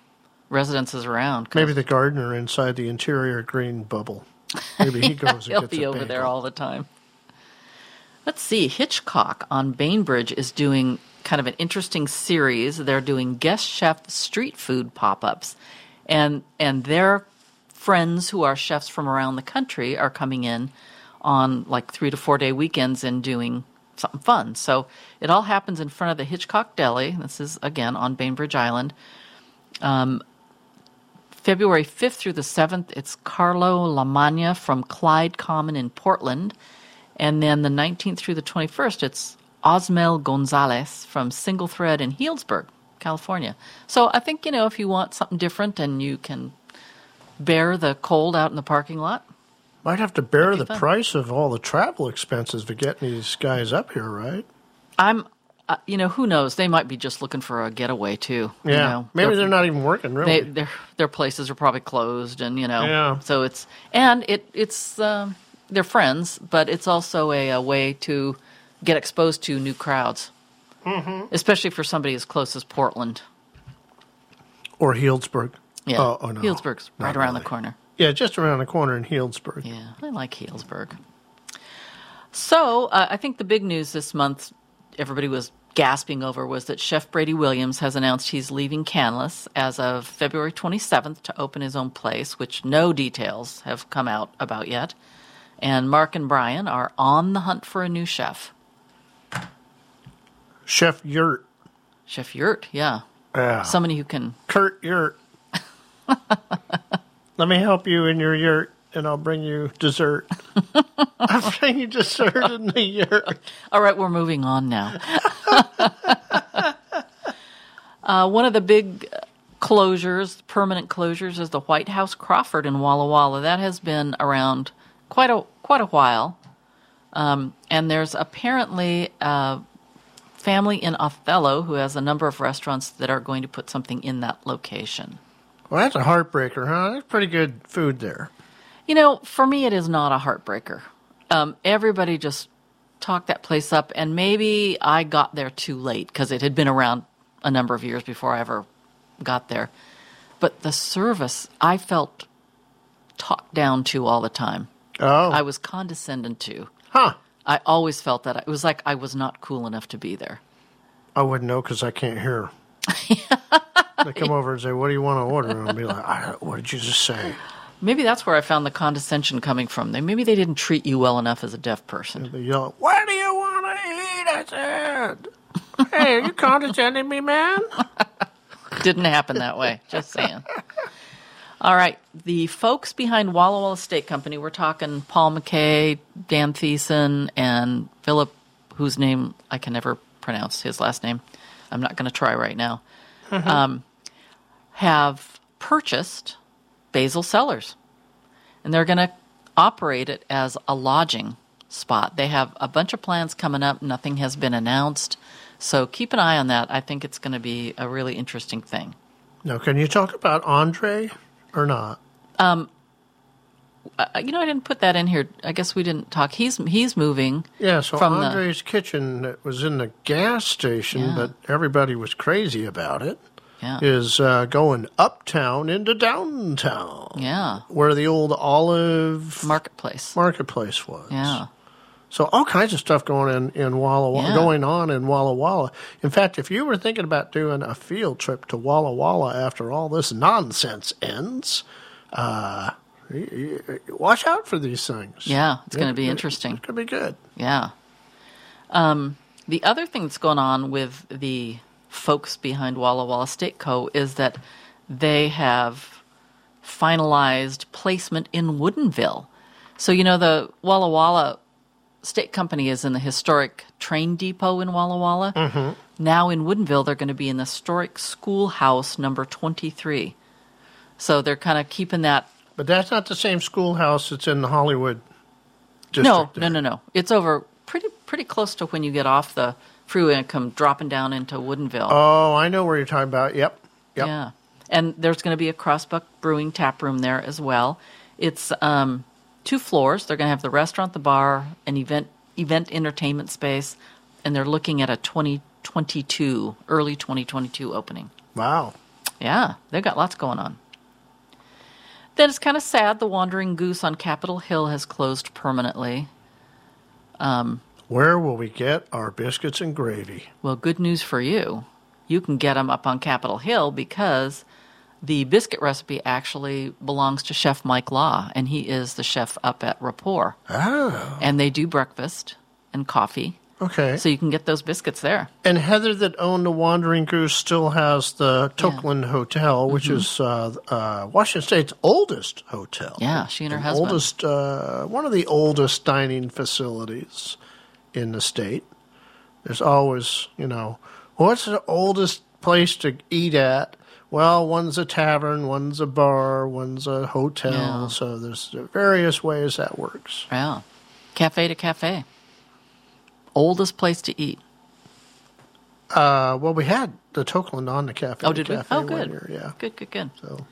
residences around. Maybe the gardener inside the interior green bubble. Maybe he goes and He'll be a over there all the time. Let's see. Hitchcock on Bainbridge is doing kind of an interesting series. They're doing guest chef street food pop ups, and and their friends who are chefs from around the country are coming in on like three to four day weekends and doing something fun. So it all happens in front of the Hitchcock Deli. This is again on Bainbridge Island. Um, February 5th through the 7th, it's Carlo Lamagna from Clyde Common in Portland. And then the 19th through the 21st, it's Osmel Gonzalez from Single Thread in Healdsburg, California. So I think, you know, if you want something different and you can bear the cold out in the parking lot, Might have to bear the fun. price of all the travel expenses for getting these guys up here, right? I'm, uh, you know, who knows? They might be just looking for a getaway too. Yeah. You know? Maybe they're not even working, really. they their their places are probably closed and you know Yeah. so it's and it it's um, they're friends but it's also a, a way to get exposed to new crowds mm-hmm. especially for somebody as close as portland or Healdsburg. Yeah Oh, oh, no. healdsburg's right Not around the corner Yeah, just around the corner in Healdsburg. yeah i like healdsburg so uh, i think the big news this month everybody was gasping over was that chef brady williams has announced he's leaving canlis as of february 27th to open his own place which no details have come out about yet and mark and brian are on the hunt for a new chef Chef Yurt Chef Yurt, yeah. Yeah. Somebody who can. Kurt Yurt. Let me help you in your yurt, and I'll bring you dessert. I'll bring you dessert in the yurt. All right, we're moving on now. uh, one of the big closures, permanent closures, is the White House Crawford in Walla Walla. That has been around quite a quite a while, um, and there's apparently a family in Othello who has a number of restaurants that are going to put something in that location. Well, that's a heartbreaker, huh? That's pretty good food there. You know, for me, it is not a heartbreaker. Um, everybody just talked that place up, and maybe I got there too late because it had been around a number of years before I ever got there. But the service, I felt talked down to all the time. Oh, I was condescending to. huh? I always felt that. It was like I was not cool enough to be there. I wouldn't know because I can't hear. they come over and say, "What do you want to order?" And I'll be like, I, "What did you just say?" Maybe that's where I found the condescension coming from. They maybe they didn't treat you well enough as a deaf person. They yell, "What do you want to eat?" I said, "Hey, are you condescending me, man?" Didn't happen that way. Just saying. All right. The folks behind Walla Walla Steak Company, we're talking Paul McKay, Dan Thiessen, and Philip, whose name I can never pronounce his last name. I'm not going to try right now. Um, have purchased Basel Cellars. And they're going to operate it as a lodging spot. They have a bunch of plans coming up. Nothing has been announced. So keep an eye on that. I think it's going to be a really interesting thing. Now, can you talk about Andrae or not? Uh, you know, I didn't put that in here. I guess we didn't talk. He's he's moving. Yeah, so From the- Andrae's kitchen that was in the gas station, Yeah. but everybody was crazy about it. Yeah. Is uh, going uptown into downtown, Yeah. where the old Olive Marketplace. Marketplace was. Yeah. So all kinds of stuff going in in Walla Walla, Yeah. going on in Walla Walla. In fact, if you were thinking about doing a field trip to Walla Walla after all this nonsense ends, uh, watch out for these things. Yeah, it's gonna be interesting. It's gonna be good. Yeah. Um, the other thing that's going on with the folks behind Walla Walla Steak Co. is that they have finalized placement in Woodinville. So, you know, the Walla Walla Steak Company is in the historic train depot in Walla Walla. Mm-hmm. Now in Woodinville, they're going to be in the historic schoolhouse number 23. So they're kind of keeping that But that's not the same schoolhouse that's in the Hollywood No, district. no, no, no. It's over pretty pretty close to when you get off the freeway and come dropping down into Woodinville. Oh, I know where you're talking about. Yep. Yep. Yeah, and there's going to be a Crossbuck Brewing tap room there as well. It's um, two floors. They're going to have the restaurant, the bar, an event event entertainment space, and they're looking at a 2022 early 2022 opening. Wow. Yeah, they've got lots going on. Then it's kind of sad the Wandering Goose on Capitol Hill has closed permanently. Um, Where will we get our biscuits and gravy? Well, good news for you. You can get them up on Capitol Hill because the biscuit recipe actually belongs to Chef Mike Law, and he is the chef up at Rapport. Oh, And they do breakfast and coffee, okay. so you can get those biscuits there. And Heather, that owned the Wandering Goose, still has the Tokeland Hotel, which Mm-hmm. is uh, uh, Washington State's oldest hotel. Yeah, she and her husband. Oldest, uh, one of the oldest dining facilities in the state. There's always, you know, what's the oldest place to eat at? Well, one's a tavern, one's a bar, one's a hotel. Yeah. So there's various ways that works. Yeah. Cafe to cafe. Oldest place to eat. Uh, well, we had the Tokeland on the cafe. Oh, did we? cafe Oh, good. year, yeah. Good, good, good. So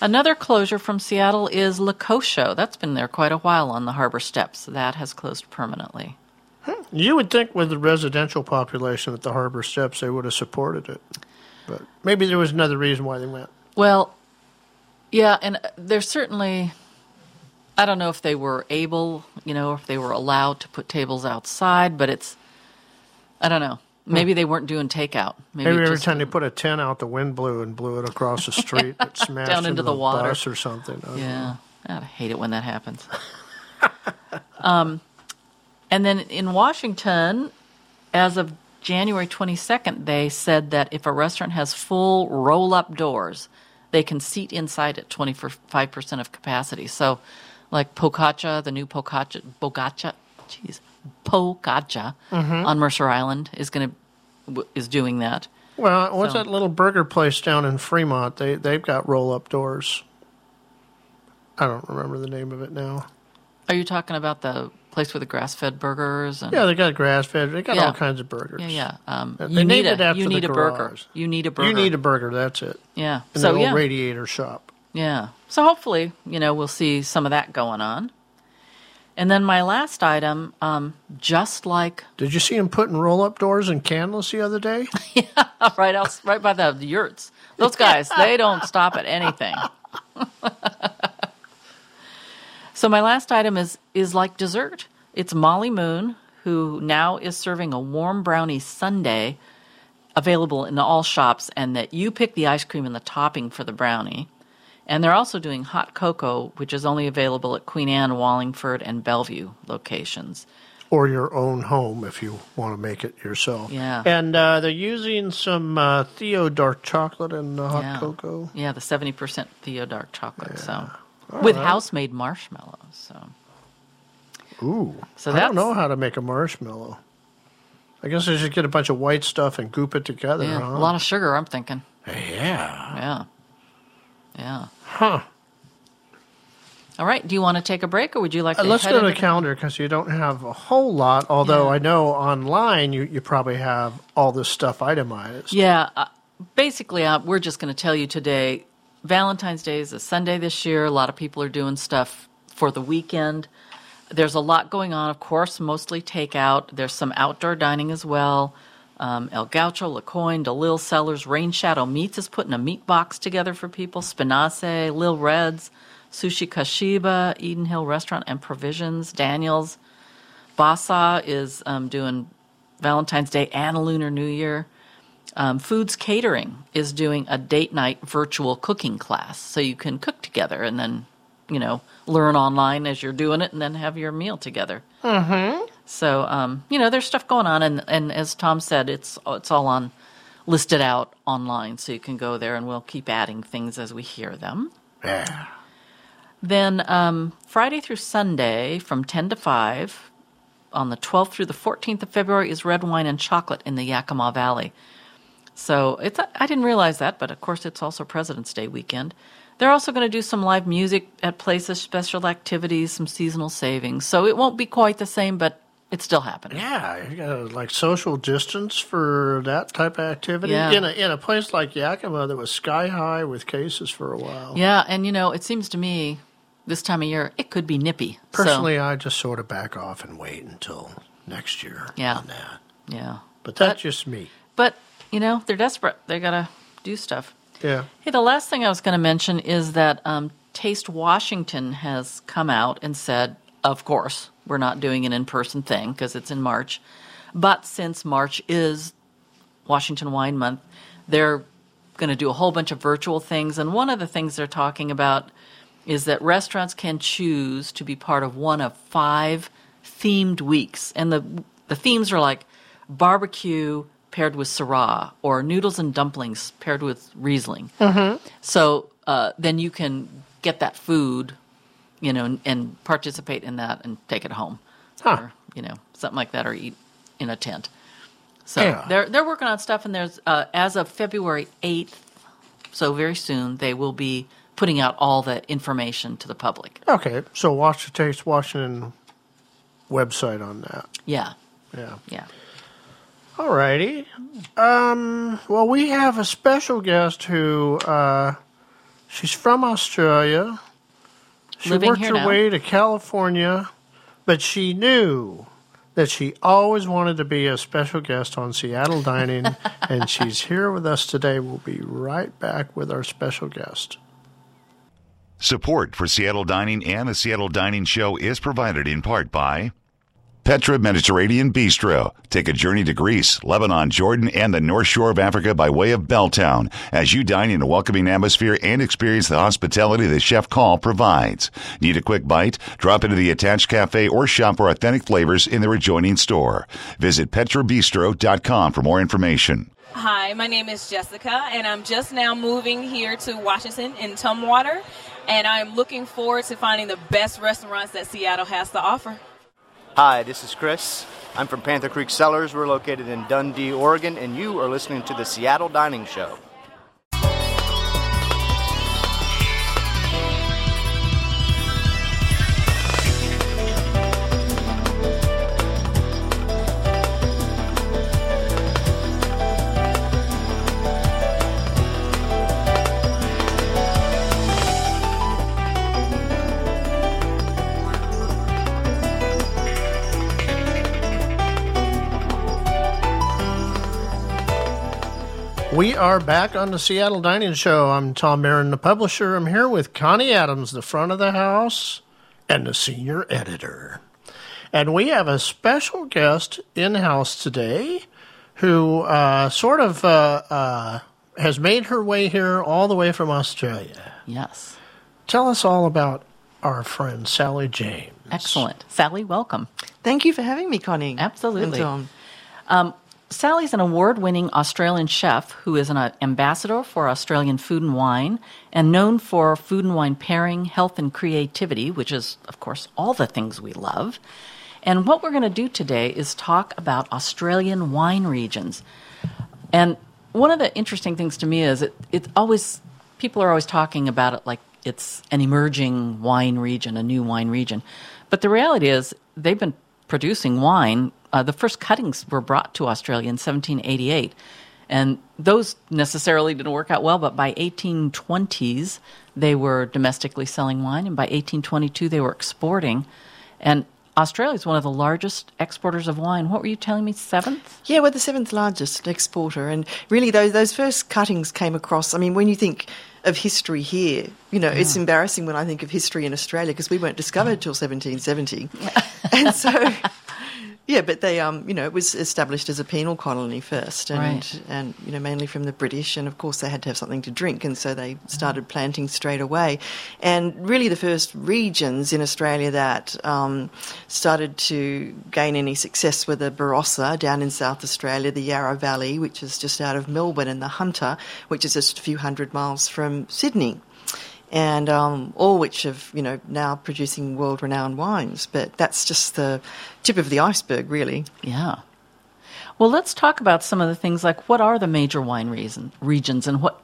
Another closure from Seattle is Lecosho. That's been there quite a while on the harbor steps. That has closed permanently. you would think with the residential population at the harbor steps they would have supported it, but maybe there was another reason why they went. Well, yeah, and there's certainly, I don't know if they were able, you know, if they were allowed to put tables outside, but it's, I don't know. Maybe they weren't doing takeout. Maybe, Maybe every time they put a tent out, the wind blew and blew it across the street. It smashed Down into the water. bus or something. I. Yeah, I hate it when that happens. um, and then in Washington, as of January 22nd, they said that if a restaurant has full roll up doors, they can seat inside at 25% of capacity. So, like Pocaccia, the new Pocaccia, Bogacha, jeez, Pocaccia on Mercer Island is going to is doing that. Well, what's So- that little burger place down in Fremont? They they've got roll up doors. I don't remember the name of it now. Are you talking about the place with the grass fed burgers? And, Yeah, they got grass fed. They got Yeah. all kinds of burgers. yeah, yeah. Um, They you need named a it after you the need a burger. You need a burger. You need a burger. That's it. yeah. In so the yeah, radiator shop. Yeah. So hopefully, you know, we'll see some of that going on. And then my last item, um, just like Did you see him putting roll up doors in Canlis the other day? Yeah, right out, right by the yurts. Those guys, they don't stop at anything. so my last item is is like dessert. It's Molly Moon, who now is serving a warm brownie sundae available in all shops, and that you pick the ice cream and the topping for the brownie. And they're also doing hot cocoa, which is only available at Queen Anne, Wallingford, and Bellevue locations. or your own home if you want to make it yourself. Yeah. And uh, they're using some uh, Theo dark chocolate and the hot yeah. cocoa. Yeah, the seventy percent Theo dark chocolate. So with house made marshmallows. So Ooh. So I don't know how to make a marshmallow. I guess I should get a bunch of white stuff and goop it together. yeah, huh? a lot of sugar. I'm thinking. yeah. Yeah, yeah. Huh. All right. Do you want to take a break, or would you like Uh, to? let's head go to the calendar because you don't have a whole lot. Although Yeah. I know online you, you probably have all this stuff itemized. Yeah. Uh, basically, uh, we're just going to tell you today. Valentine's Day is a Sunday this year. A lot of people are doing stuff for the weekend. There's a lot going on, of course, mostly takeout. There's some outdoor dining as well. Um, El Gaucho, Le Coin, DeLille Cellars, Rain Shadow Meats is putting a meat box together for people. Spinasse, Lil Reds, Sushi Kashiba, Eden Hill Restaurant and Provisions, Daniels. Basa is um, doing Valentine's Day and Lunar New Year. Um, Foods Catering is doing a date night virtual cooking class, so you can cook together and then, you know, learn online as you're doing it, and then have your meal together. Mm-hmm. So, um, you know, there's stuff going on, and and as Tom said, it's it's all on listed out online, so you can go there, and we'll keep adding things as we hear them. Yeah. Then um, Friday through Sunday from 10 to 5 on the 12th through the 14th of February is red wine and chocolate in the Yakima Valley. So it's I didn't realize that, but of course it's also President's Day weekend. They're also going to do some live music at places, special activities, some seasonal savings. So it won't be quite the same, but it's still happening. Yeah, you got like social distance for that type of activity Yeah. in a in a place like Yakima that was sky high with cases for a while. Yeah, and you know, it seems to me this time of year it could be nippy. So- Personally, I just sort of back off and wait until next year Yeah. on that. yeah. But that's just me. But, you know, they're desperate. They got to do stuff. Yeah. Hey, the last thing I was going to mention is that um, Taste Washington has come out and said, of course, we're not doing an in person thing because it's in March. But since March is Washington Wine Month, they're going to do a whole bunch of virtual things. And one of the things they're talking about is that restaurants can choose to be part of one of five themed weeks. And the, the themes are like barbecue paired with Syrah or noodles and dumplings paired with Riesling. So uh, then you can get that food, you know, and, and participate in that and take it home, Huh. or you know, something like that, or eat in a tent. So Yeah. they're they're working on stuff, and there's uh, as of February eighth, so very soon they will be putting out all the information to the public. Okay. So watch the Taste Washington website on that. Yeah, Yeah. yeah. All righty. Um, well, we have a special guest who uh, she's from Australia. She Living worked here her now. way to California, but she knew that she always wanted to be a special guest on Seattle Dining, and she's here with us today. We'll be right back with our special guest. Support for Seattle Dining and the Seattle Dining Show is provided in part by Petra Mediterranean Bistro. Take a journey to Greece, Lebanon, Jordan, and the North Shore of Africa by way of Belltown as you dine in a welcoming atmosphere and experience the hospitality that Chef Call provides. Need a quick bite? Drop into the attached cafe or shop for authentic flavors in their adjoining store. Visit petrabistro.com for more information. Hi, my name is Jessica, and I'm just now moving here to Washington in Tumwater, and I'm looking forward to finding the best restaurants that Seattle has to offer. Hi, this is Chris. I'm from Panther Creek Cellars. We're located in Dundee, Oregon, and you are listening to the Seattle Dining Show. We are back on the Seattle Dining Show. I'm Tom Aaron, the publisher. I'm here with Connie Adams, the front of the house, and the senior editor. And we have a special guest in house today who uh, sort of uh, uh, has made her way here all the way from Australia. Yes. Tell us all about our friend Sally James. Excellent. Sally, welcome. Thank you for having me, Connie. Absolutely. And Tom. Sally's an award winning Australian chef who is an uh, ambassador for Australian food and wine and known for food and wine pairing, health, and creativity, which is, of course, all the things we love. And what we're going to do today is talk about Australian wine regions. And one of the interesting things to me is it, always, people are always talking about it like it's an emerging wine region, a new wine region. But the reality is they've been producing wine uh, the first cuttings were brought to Australia in 1788. And those necessarily didn't work out well, but by 1820s, they were domestically selling wine, and by 1822, they were exporting. And Australia is one of the largest exporters of wine. What were you telling me, seventh? Yeah, we're the seventh largest exporter. And really, those, those first cuttings came across. I mean, when you think of history here, you know, yeah. it's embarrassing when I think of history in Australia because we weren't discovered till 1770. and so yeah, but they, um, you know, it was established as a penal colony first, and right. and you know mainly from the British, and of course they had to have something to drink, and so they started planting straight away. And really, the first regions in Australia that um, started to gain any success were the Barossa down in South Australia, the Yarra Valley, which is just out of Melbourne, and the Hunter, which is just a few hundred miles from Sydney and um, all which have you know now producing world renowned wines. But that's just the tip of the iceberg, really. Yeah. Well, let's talk about some of the things like what are the major wine reason, regions and what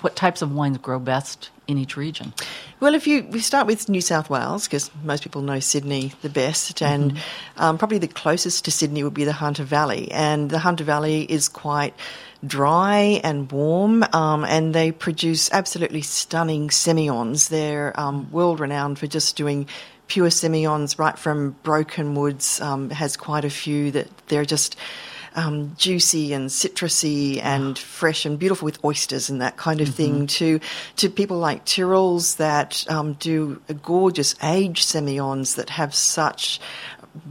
what types of wines grow best in each region? Well, if you we start with New South Wales, because most people know Sydney the best, and mm-hmm. um, probably the closest to Sydney would be the Hunter Valley, and the Hunter Valley is quite dry and warm, um, and they produce absolutely stunning semillons. They're um, world renowned for just doing pure semillons right from Broken Woods. Um, has quite a few that they're just um, juicy and citrusy and fresh and beautiful with oysters and that kind of mm-hmm. thing to to people like Tyrrell's that um, do gorgeous aged semillons that have such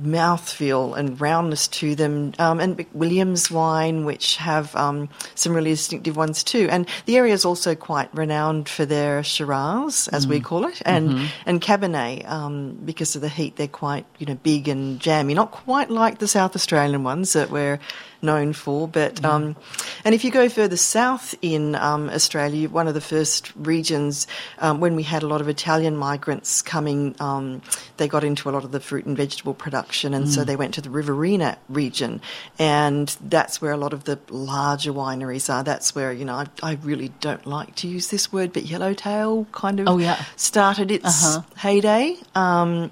mouthfeel and roundness to them, um, and Williams wine, which have um, some really distinctive ones too. And the area is also quite renowned for their Shiraz, as mm. we call it, and mm-hmm. and Cabernet um, because of the heat. They're quite you know big and jammy, not quite like the South Australian ones that we're known for. But mm. um, and if you go further south in um, Australia, one of the first regions um, when we had a lot of Italian migrants coming, um, they got into a lot of the fruit and vegetable production, and mm. so they went to the Riverina region, and that's where a lot of the larger wineries are. That's where you know I, I really don't like to use this word, but Yellowtail kind of oh, yeah. started its uh-huh. heyday um,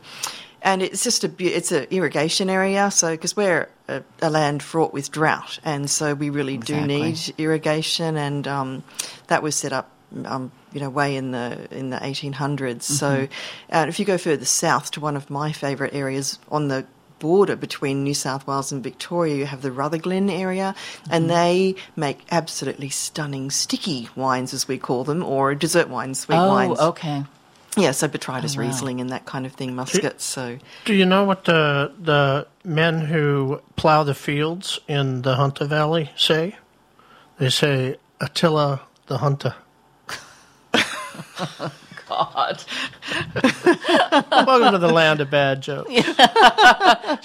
and it's just a it's an irrigation area. So because we're a, a, land fraught with drought, and so we really exactly. do need irrigation, and um, that was set up. Um, you know, way in the in the 1800s. Mm-hmm. So, uh, if you go further south to one of my favourite areas on the border between New South Wales and Victoria, you have the Rutherglen area, mm-hmm. and they make absolutely stunning sticky wines, as we call them, or dessert wines, sweet oh, wines. Oh, okay. Yeah, so botrytis Oh, wow. Riesling and that kind of thing, muscats. So Do you know what the the men who plow the fields in the Hunter Valley say? They say Attila the Hunter. God. Welcome to the land of bad jokes.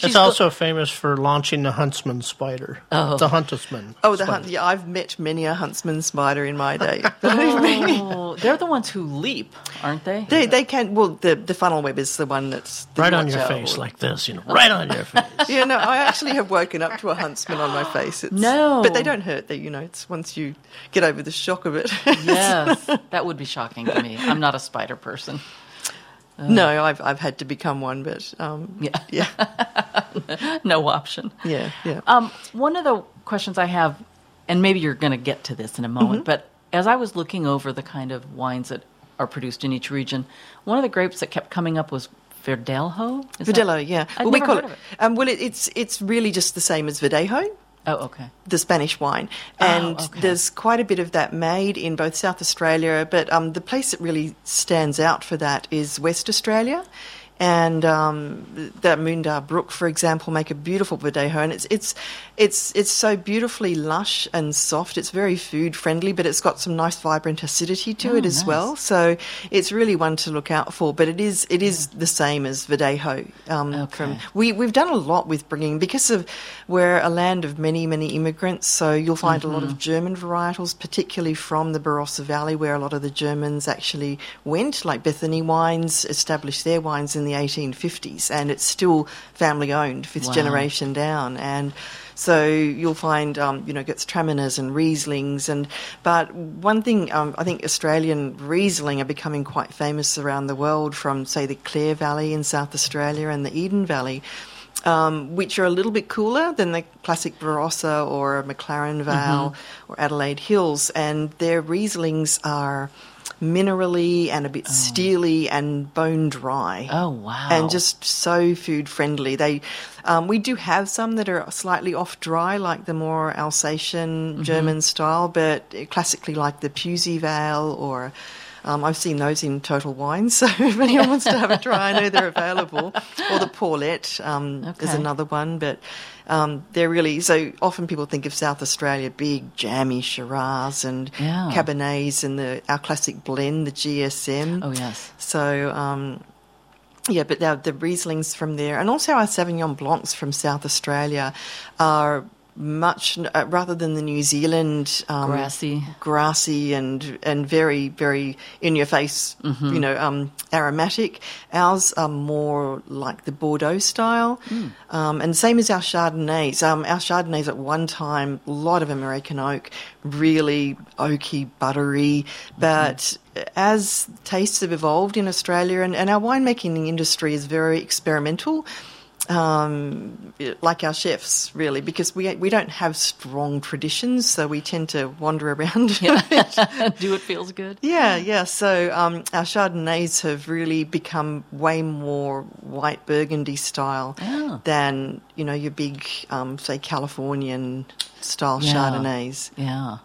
it's also famous for launching the huntsman spider. Oh. The huntsman. Oh, the spider. hunt. Yeah, I've met many a huntsman spider in my day. Believe me. Oh, they're the ones who leap, aren't they? They, they can. Well, the the funnel web is the one that's that Right on your out face for. like this, you know, right on your face. Yeah, no, I actually have woken up to a huntsman on my face. It's, No. but they don't hurt. They, you know, it's once you get over the shock of it. Yes, that would be shocking to me. I'm not a spider person. No, I've I've had to become one, but um, Yeah. yeah, No option. yeah, yeah. Um, one of the questions I have, and maybe you're going to get to this in a moment, Mm-hmm. but as I was looking over the kind of wines that are produced in each region, one of the grapes that kept coming up was Verdelho. Is that- yeah. I'd well, we call it. it. Um, well, it, it's it's really just the same as Verdejo. Oh, okay. the Spanish wine, and Oh, okay. there's quite a bit of that made in both South Australia, but um, the place that really stands out for that is West Australia. And um, the Moondah Brook, for example, make a beautiful Verdejo, and it's it's it's it's so beautifully lush and soft. It's very food friendly, but it's got some nice vibrant acidity to Oh, it as nice. well. So it's really one to look out for. But it is it is the same as Verdejo. Um, Okay. From we we've done a lot with bringing because of we're a land of many many immigrants. So you'll find a lot of German varietals, particularly from the Barossa Valley, where a lot of the Germans actually went. Like Bethany Wines established their wines in the 1850s, and it's still family owned, fifth Wow. generation down, and. So you'll find, um, you know, Gewürztraminers and Rieslings, and but one thing um, I think Australian Riesling are becoming quite famous around the world, from say the Clare Valley in South Australia and the Eden Valley, um, which are a little bit cooler than the classic Barossa or McLaren Vale or Adelaide Hills, and their Rieslings are minerally and a bit steely and bone dry Oh, wow. and just so food friendly. They, um, we do have some that are slightly off dry, like the more Alsatian German style, but classically like the Pewsey Vale or. Um, I've seen those in Total Wine, so if anyone wants to have a try, I know they're available. Or the Paulette um, is another one, but um, they're really so often people think of South Australia big jammy Shiraz and Yeah. Cabernets and the our classic blend, the GSM. Oh, yes. So, um, yeah, but the, the Rieslings from there, and also our Sauvignon Blancs from South Australia, are much uh, rather than the New Zealand um, Grassy. grassy and and very very in your face, Mm-hmm. you know, um, aromatic. Ours are more like the Bordeaux style, Hmm. um, and same as our Chardonnays. Um, our Chardonnays at one time, a lot of American oak, really oaky, buttery, but as tastes have evolved in Australia, and, and our winemaking industry is very experimental um, like our chefs, really, because we we don't have strong traditions, so we tend to wander around. Do it feels good? Yeah, yeah. So um, our Chardonnays have really become way more white Burgundy style Oh. than you know your big, um, say, Californian style Yeah. Chardonnays. Yeah.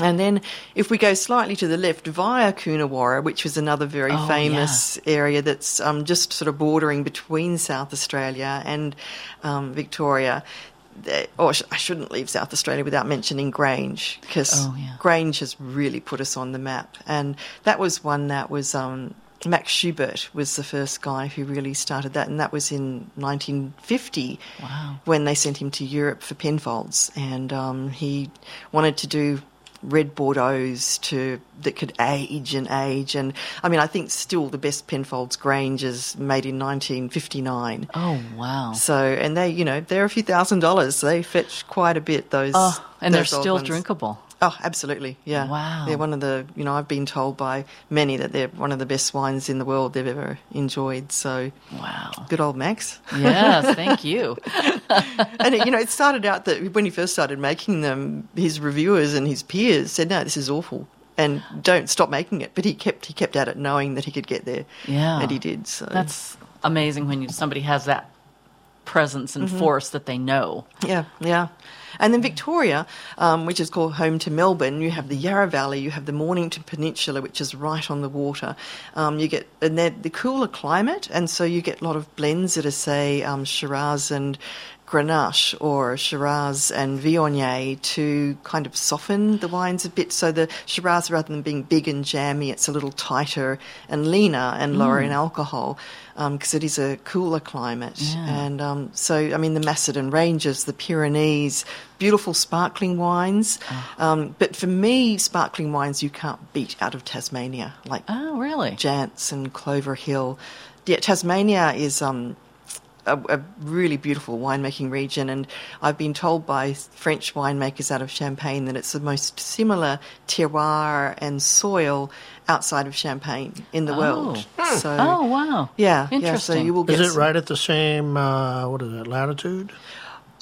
And then if we go slightly to the left, via Coonawarra, which was another very Oh, famous area that's um, just sort of bordering between South Australia and um, Victoria. Or sh- I shouldn't leave South Australia without mentioning Grange, because Oh, yeah. Grange has really put us on the map. And that was one that was um, Max Schubert was the first guy who really started that, and that was in 1950 Wow. when they sent him to Europe for Penfolds, and um, he wanted to do red Bordeaux's to that could age and age. And I mean, I think still the best Penfolds Grange is made in 1959. Oh, wow. So, and they, you know, they're a few thousand dollars. They fetch quite a bit. Those Oh, and they're old still ones. drinkable. Oh, absolutely. Yeah. Wow. They're one of the, you know, I've been told by many that they're one of the best wines in the world they've ever enjoyed. So, Wow. good old Max. Yes, thank you. and it, you know, it started out that when he first started making them, his reviewers and his peers said, "No, this is awful." And don't stop making it, but he kept he kept at it, knowing that he could get there, Yeah. and he did. So That's amazing when you, somebody has that presence Mm-hmm. and force that they know. yeah, yeah. And then Victoria, um, which is called home to Melbourne, you have the Yarra Valley, you have the Mornington Peninsula, which is right on the water. Um, you get and the cooler climate, and so you get a lot of blends that are say um, Shiraz and Grenache or Shiraz and Viognier to kind of soften the wines a bit. So the Shiraz, rather than being big and jammy, it's a little tighter and leaner and lower in alcohol because it is a cooler climate. And um, so, I mean, the Macedon Ranges, the Pyrenees, beautiful sparkling wines. Um, but for me, sparkling wines you can't beat out of Tasmania, like Oh, really? Jansz and Clover Hill. Yeah, Tasmania is um, a, a really beautiful winemaking region, and I've been told by French winemakers out of Champagne that it's the most similar terroir and soil outside of Champagne in the world. So, Oh, wow. yeah, yeah. So Interesting. you will get Is it some- right at the same, uh, what is it, latitude?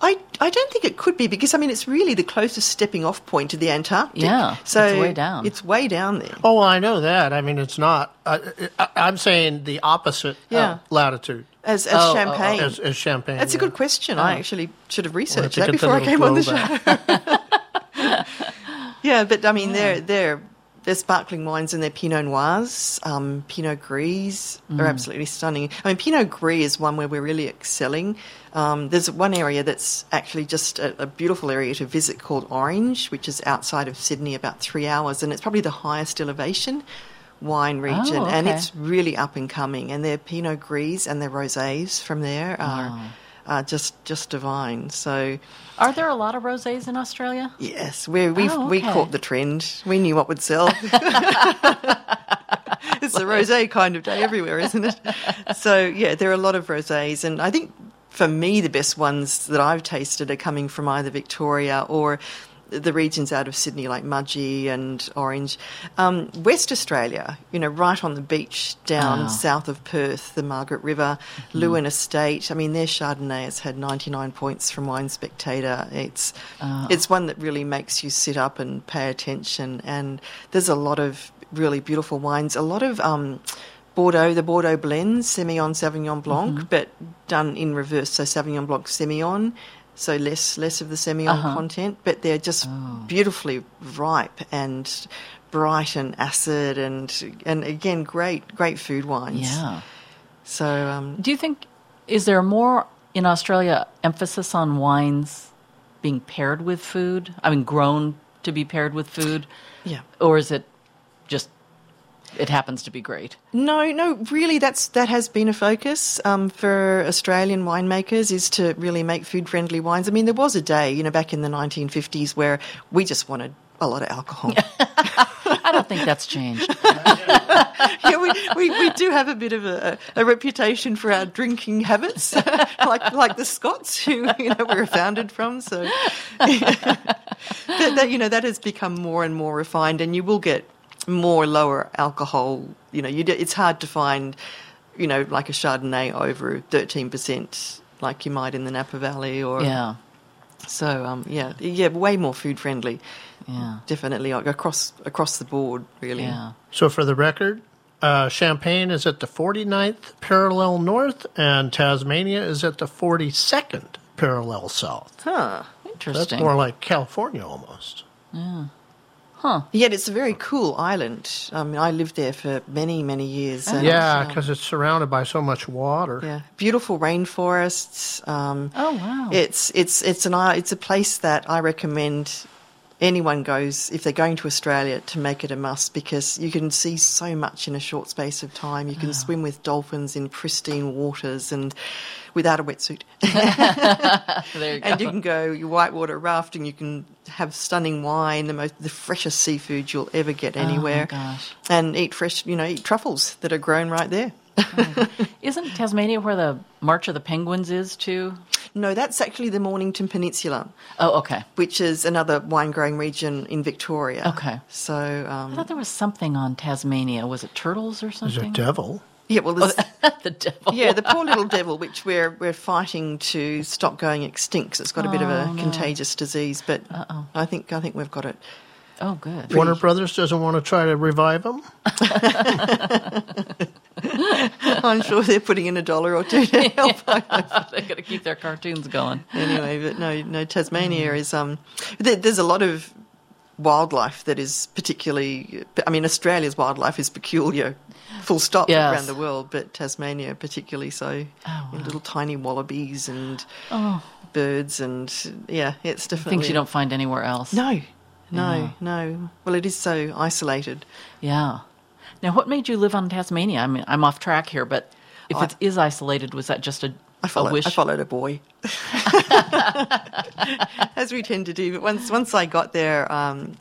I, I don't think it could be because I mean it's really the closest stepping off point to the Antarctic. Yeah, so it's way down. It's way down there. Oh, I know that. I mean, it's not. Uh, I, I'm saying the opposite Yeah. uh, latitude As, as Oh, oh, oh. Champagne. as, as Champagne. That's a good question. I actually should have researched to that before I came on the show. yeah, but I mean, they're they're they're sparkling wines and they're Pinot Noirs, um, Pinot Gris Mm. are absolutely stunning. I mean, Pinot Gris is one where we're really excelling. Um, there's one area that's actually just a, a beautiful area to visit called Orange, which is outside of Sydney, about three hours, and it's probably the highest elevation wine region, Oh, and it's really up and coming. And their Pinot Gris and their rosés from there are. are just just divine. So Are there a lot of rosés in Australia? yes, we we Oh, we caught the trend. We knew what would sell. it's a rosé kind of day everywhere, isn't it? So yeah, there are a lot of rosés, and I think for me the best ones that I've tasted are coming from either Victoria or the regions out of Sydney, like Mudgee and Orange. Um, West Australia, you know, right on the beach down Ah. south of Perth, the Margaret River, Leeuwin Estate. I mean, their Chardonnay has had 99 points from Wine Spectator. It's it's one that really makes you sit up and pay attention. And there's a lot of really beautiful wines. A lot of um, Bordeaux, the Bordeaux blends, Semillon, Sauvignon Blanc, but done in reverse. So Sauvignon Blanc, Semillon. So less less of the Semillon content, but they're just beautifully ripe and bright and acid and and again great great food wines. Yeah. So um, Do you think is there more in Australia emphasis on wines being paired with food? I mean, grown to be paired with food, yeah. or is it it happens to be great? No, no, really, that's that has been a focus um, for Australian winemakers is to really make food friendly wines. I mean, there was a day, you know, back in the 1950s where we just wanted a lot of alcohol. I don't think that's changed. yeah, we, we, we do have a bit of a, a reputation for our drinking habits, like like the Scots who you know we're founded from. So, that you know that has become more and more refined, and you will get more lower alcohol. You know, you do, it's hard to find, you know, like a Chardonnay over thirteen percent, like you might in the Napa Valley, or Yeah. So um, yeah, yeah, way more food friendly. Yeah. Definitely across across the board, really. Yeah. So for the record, uh, Champagne is at the 49th parallel north, and Tasmania is at the 42nd parallel south. Huh. Interesting. That's more like California almost. Yet it's a very cool island. I mean, I lived there for many, many years. and, Yeah, um, because it's surrounded by so much water. yeah, beautiful rainforests. Um, Oh, wow. It's it's it's an it's a place that I recommend anyone goes if they're going to Australia to make it a must because you can see so much in a short space of time. You can ah. swim with dolphins in pristine waters and without a wetsuit. there you go. and you can go you whitewater rafting. You can have stunning wine, the most the freshest seafood you'll ever get oh anywhere, gosh. and eat fresh. You know, eat truffles that are grown right there. Isn't Tasmania where the March of the Penguins is too? No, that's actually the Mornington Peninsula, Oh, okay. which is another wine growing region in Victoria. Okay. So I um, thought there was something on Tasmania. Was it turtles or There's something? a devil. yeah, well, there's, the devil. yeah, the poor little devil, which we're we're fighting to stop going extinct. 'cause it's got a bit of a contagious disease, but I think I think we've got it. Oh, good. Warner Brothers doesn't want to try to revive him. I'm sure they're putting in a dollar or two to help. They've got to keep their cartoons going. anyway, but no, no. Tasmania is um. There, there's a lot of wildlife that is particularly. I mean, Australia's wildlife is peculiar, full stop Yes. around the world, but Tasmania particularly so. Oh, And Little tiny wallabies and Oh, birds and yeah, it's definitely things you don't find anywhere else. No, no, Yeah. no. Well, it is so isolated. Yeah. Now, what made you live on Tasmania? I mean, I'm off track here, but if it is isolated, was that just a, I a followed, wish? I followed a boy, as we tend to do. But once once I got there, um,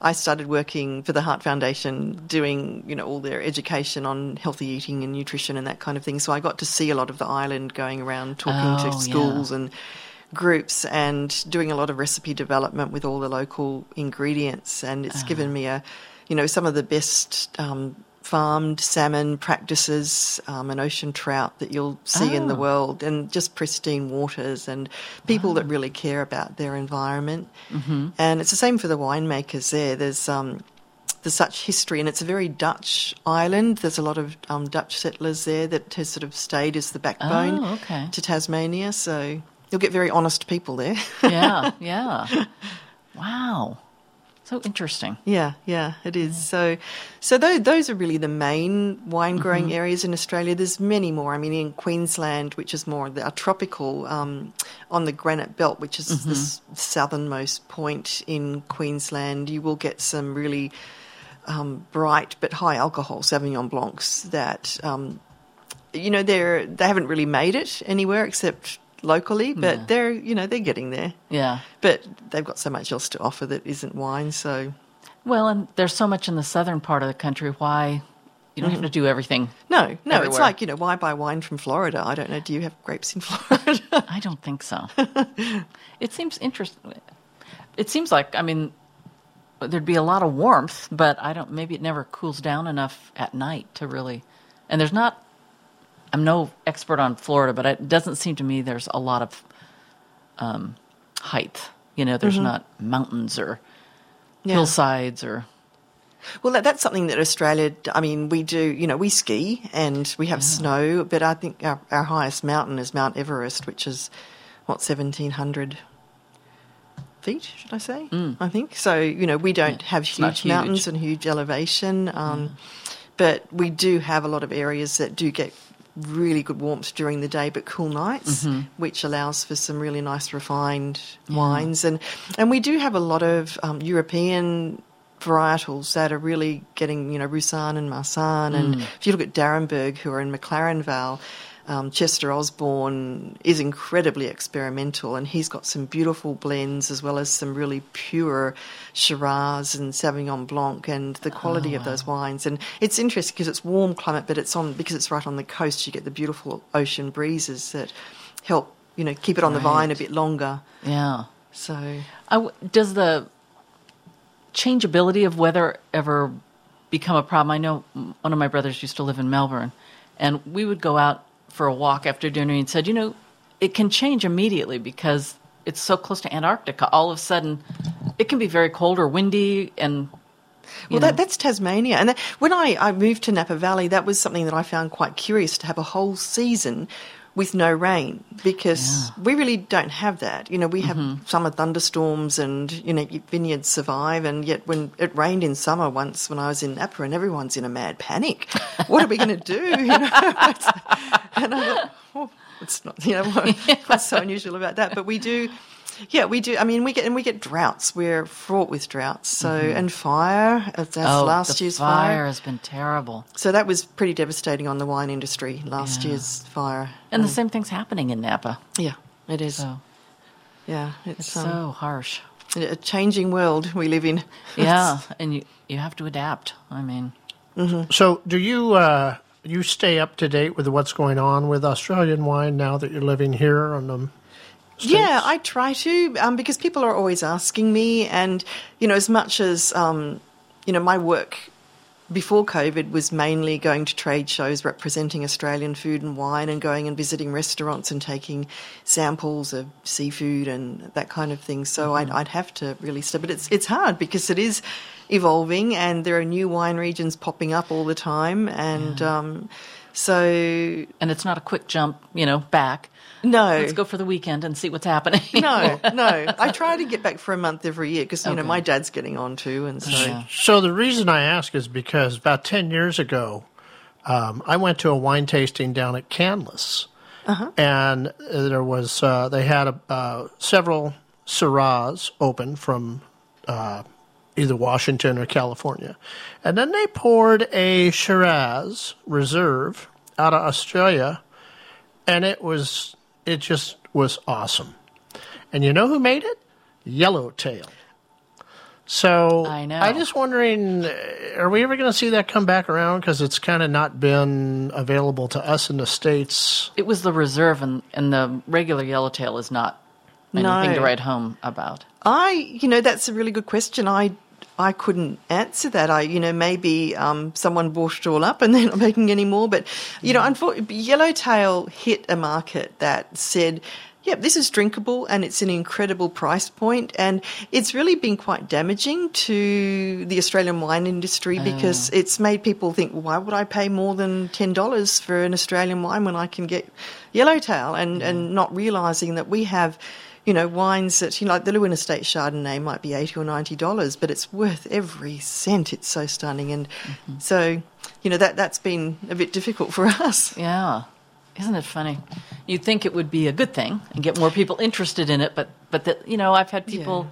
I started working for the Heart Foundation, doing you know all their education on healthy eating and nutrition and that kind of thing. So I got to see a lot of the island, going around talking Oh, to yeah. schools and groups and doing a lot of recipe development with all the local ingredients and it's given me a you know some of the best um, farmed salmon practices um, and ocean trout that you'll see in the Oh. world and just pristine waters and people that really care about their environment mm-hmm. and it's the same for the winemakers there there's um, there's such history, and it's a very Dutch island. There's a lot of um, Dutch settlers there that has sort of stayed as the backbone Oh, okay. to Tasmania. So you'll get very honest people there. yeah, yeah. Wow. So interesting. yeah, yeah, it is. So, so those, those are really the main wine growing areas in Australia. There's many more. I mean, in Queensland, which is more the, tropical, um, on the Granite Belt, which is the southernmost point in Queensland, you will get some really um, bright but high alcohol Sauvignon Blancs that, um, you know, they're they haven't really made it anywhere except locally, but hmm. they're you know they're getting there. Yeah. But they've got so much else to offer that isn't wine. So Well, and there's so much in the southern part of the country. Why you don't have mm-hmm. to do everything? no, no, it's like you know why buy wine from Florida? I don't know. Do you have grapes in Florida? I don't think so. it seems interesting. It seems like I mean there'd be a lot of warmth, but I don't. Maybe it never cools down enough at night to really. And there's not. I'm no expert on Florida, but it doesn't seem to me there's a lot of um, height. You know, there's not mountains or Yeah. hillsides or. Well, that, that's something that Australia. I mean, we do. You know, we ski and we have snow, but I think our, our highest mountain is Mount Everest, which is what seventeen hundred feet. Should I say? I think so. You know, we don't have Mm. not huge, mountains and huge elevation, um, but we do have a lot of areas that do get really good warmth during the day, but cool nights, Mm-hmm. which allows for some really nice refined wines. And and we do have a lot of um, European varietals that are really getting, you know, Roussanne and Marsanne. And Mm. if you look at d'Arenberg, who are in McLaren Vale, um, Chester Osborn is incredibly experimental, and he's got some beautiful blends as well as some really pure Shiraz and Sauvignon Blanc, and the quality of those wines. And it's interesting because it's warm climate, but it's on because it's right on the coast. You get the beautiful ocean breezes that help, you know, keep it on the vine a bit longer. Yeah. So I w does the changeability of weather ever become a problem? I know one of my brothers used to live in Melbourne, and we would go out for a walk after dinner and said, you know, it can change immediately because it's so close to Antarctica. All of a sudden, it can be very cold or windy, and Well, that, that's Tasmania. And that, when I, I moved to Napa Valley, that was something that I found quite curious to have a whole season with no rain because we really don't have that. You know, we have Mm-hmm. summer thunderstorms and, you know, vineyards survive. And yet, when it rained in summer once when I was in Napa and everyone's in a mad panic, what are we going to do? You know, and I thought, oh, it's not, you know, what, what's so unusual about that? But we do. Yeah, we do. I mean, we get and we get droughts. We're fraught with droughts. So and fire. That's oh, last the year's fire fire. has been terrible, So that was pretty devastating on the wine industry. Last Yeah. year's fire. and the same thing's happening in Napa. Yeah, it is. So yeah, it's, it's um, so harsh. a changing world we live in. Yeah, and you you have to adapt. I mean, So, do you uh, you stay up to date with what's going on with Australian wine now that you're living here on the? Yeah, I try to um, because people are always asking me, and you know, as much as um, you know, my work before COVID was mainly going to trade shows representing Australian food and wine, and going and visiting restaurants and taking samples of seafood and that kind of thing. So I'd, I'd have to really step, but it's it's hard because it is evolving, and there are new wine regions popping up all the time, and. Um, So And it's not a quick jump, you know, back. No, Let's go for the weekend and see what's happening. no, no. I try to get back for a month every year because you know my dad's getting on too, and so Yeah. So the reason I ask is because about ten years ago, um, I went to a wine tasting down at Canlis, and there was uh, they had a, uh, several Syrahs open from uh, either Washington or California, and then they poured a Shiraz Reserve out of Australia, and it was it just was awesome. And you know who made it? Yellowtail. So I know. I'm just wondering, are we ever going to see that come back around? Because it's kind of not been available to us in the states. It was the reserve, and, and the regular yellowtail is not anything No. to write home about. I, you know, that's a really good question. I, I couldn't answer that. I, you know, maybe um, someone bought it all up and they're not making any more. But, you know, unfortunately, Yellowtail hit a market that said, yep, this is drinkable and it's an incredible price point. And it's really been quite damaging to the Australian wine industry because it's made people think, why would I pay more than $10 for an Australian wine when I can get Yellowtail? And, and not realizing that we have you know, wines that, you know, like the Leeuwin Estate Chardonnay might be 80 or $90, but it's worth every cent. It's so stunning. And mm-hmm. so, you know, that, that's been a bit difficult for us. Yeah. Isn't it funny? You'd think it would be a good thing and get more people interested in it, but but that you know, I've had people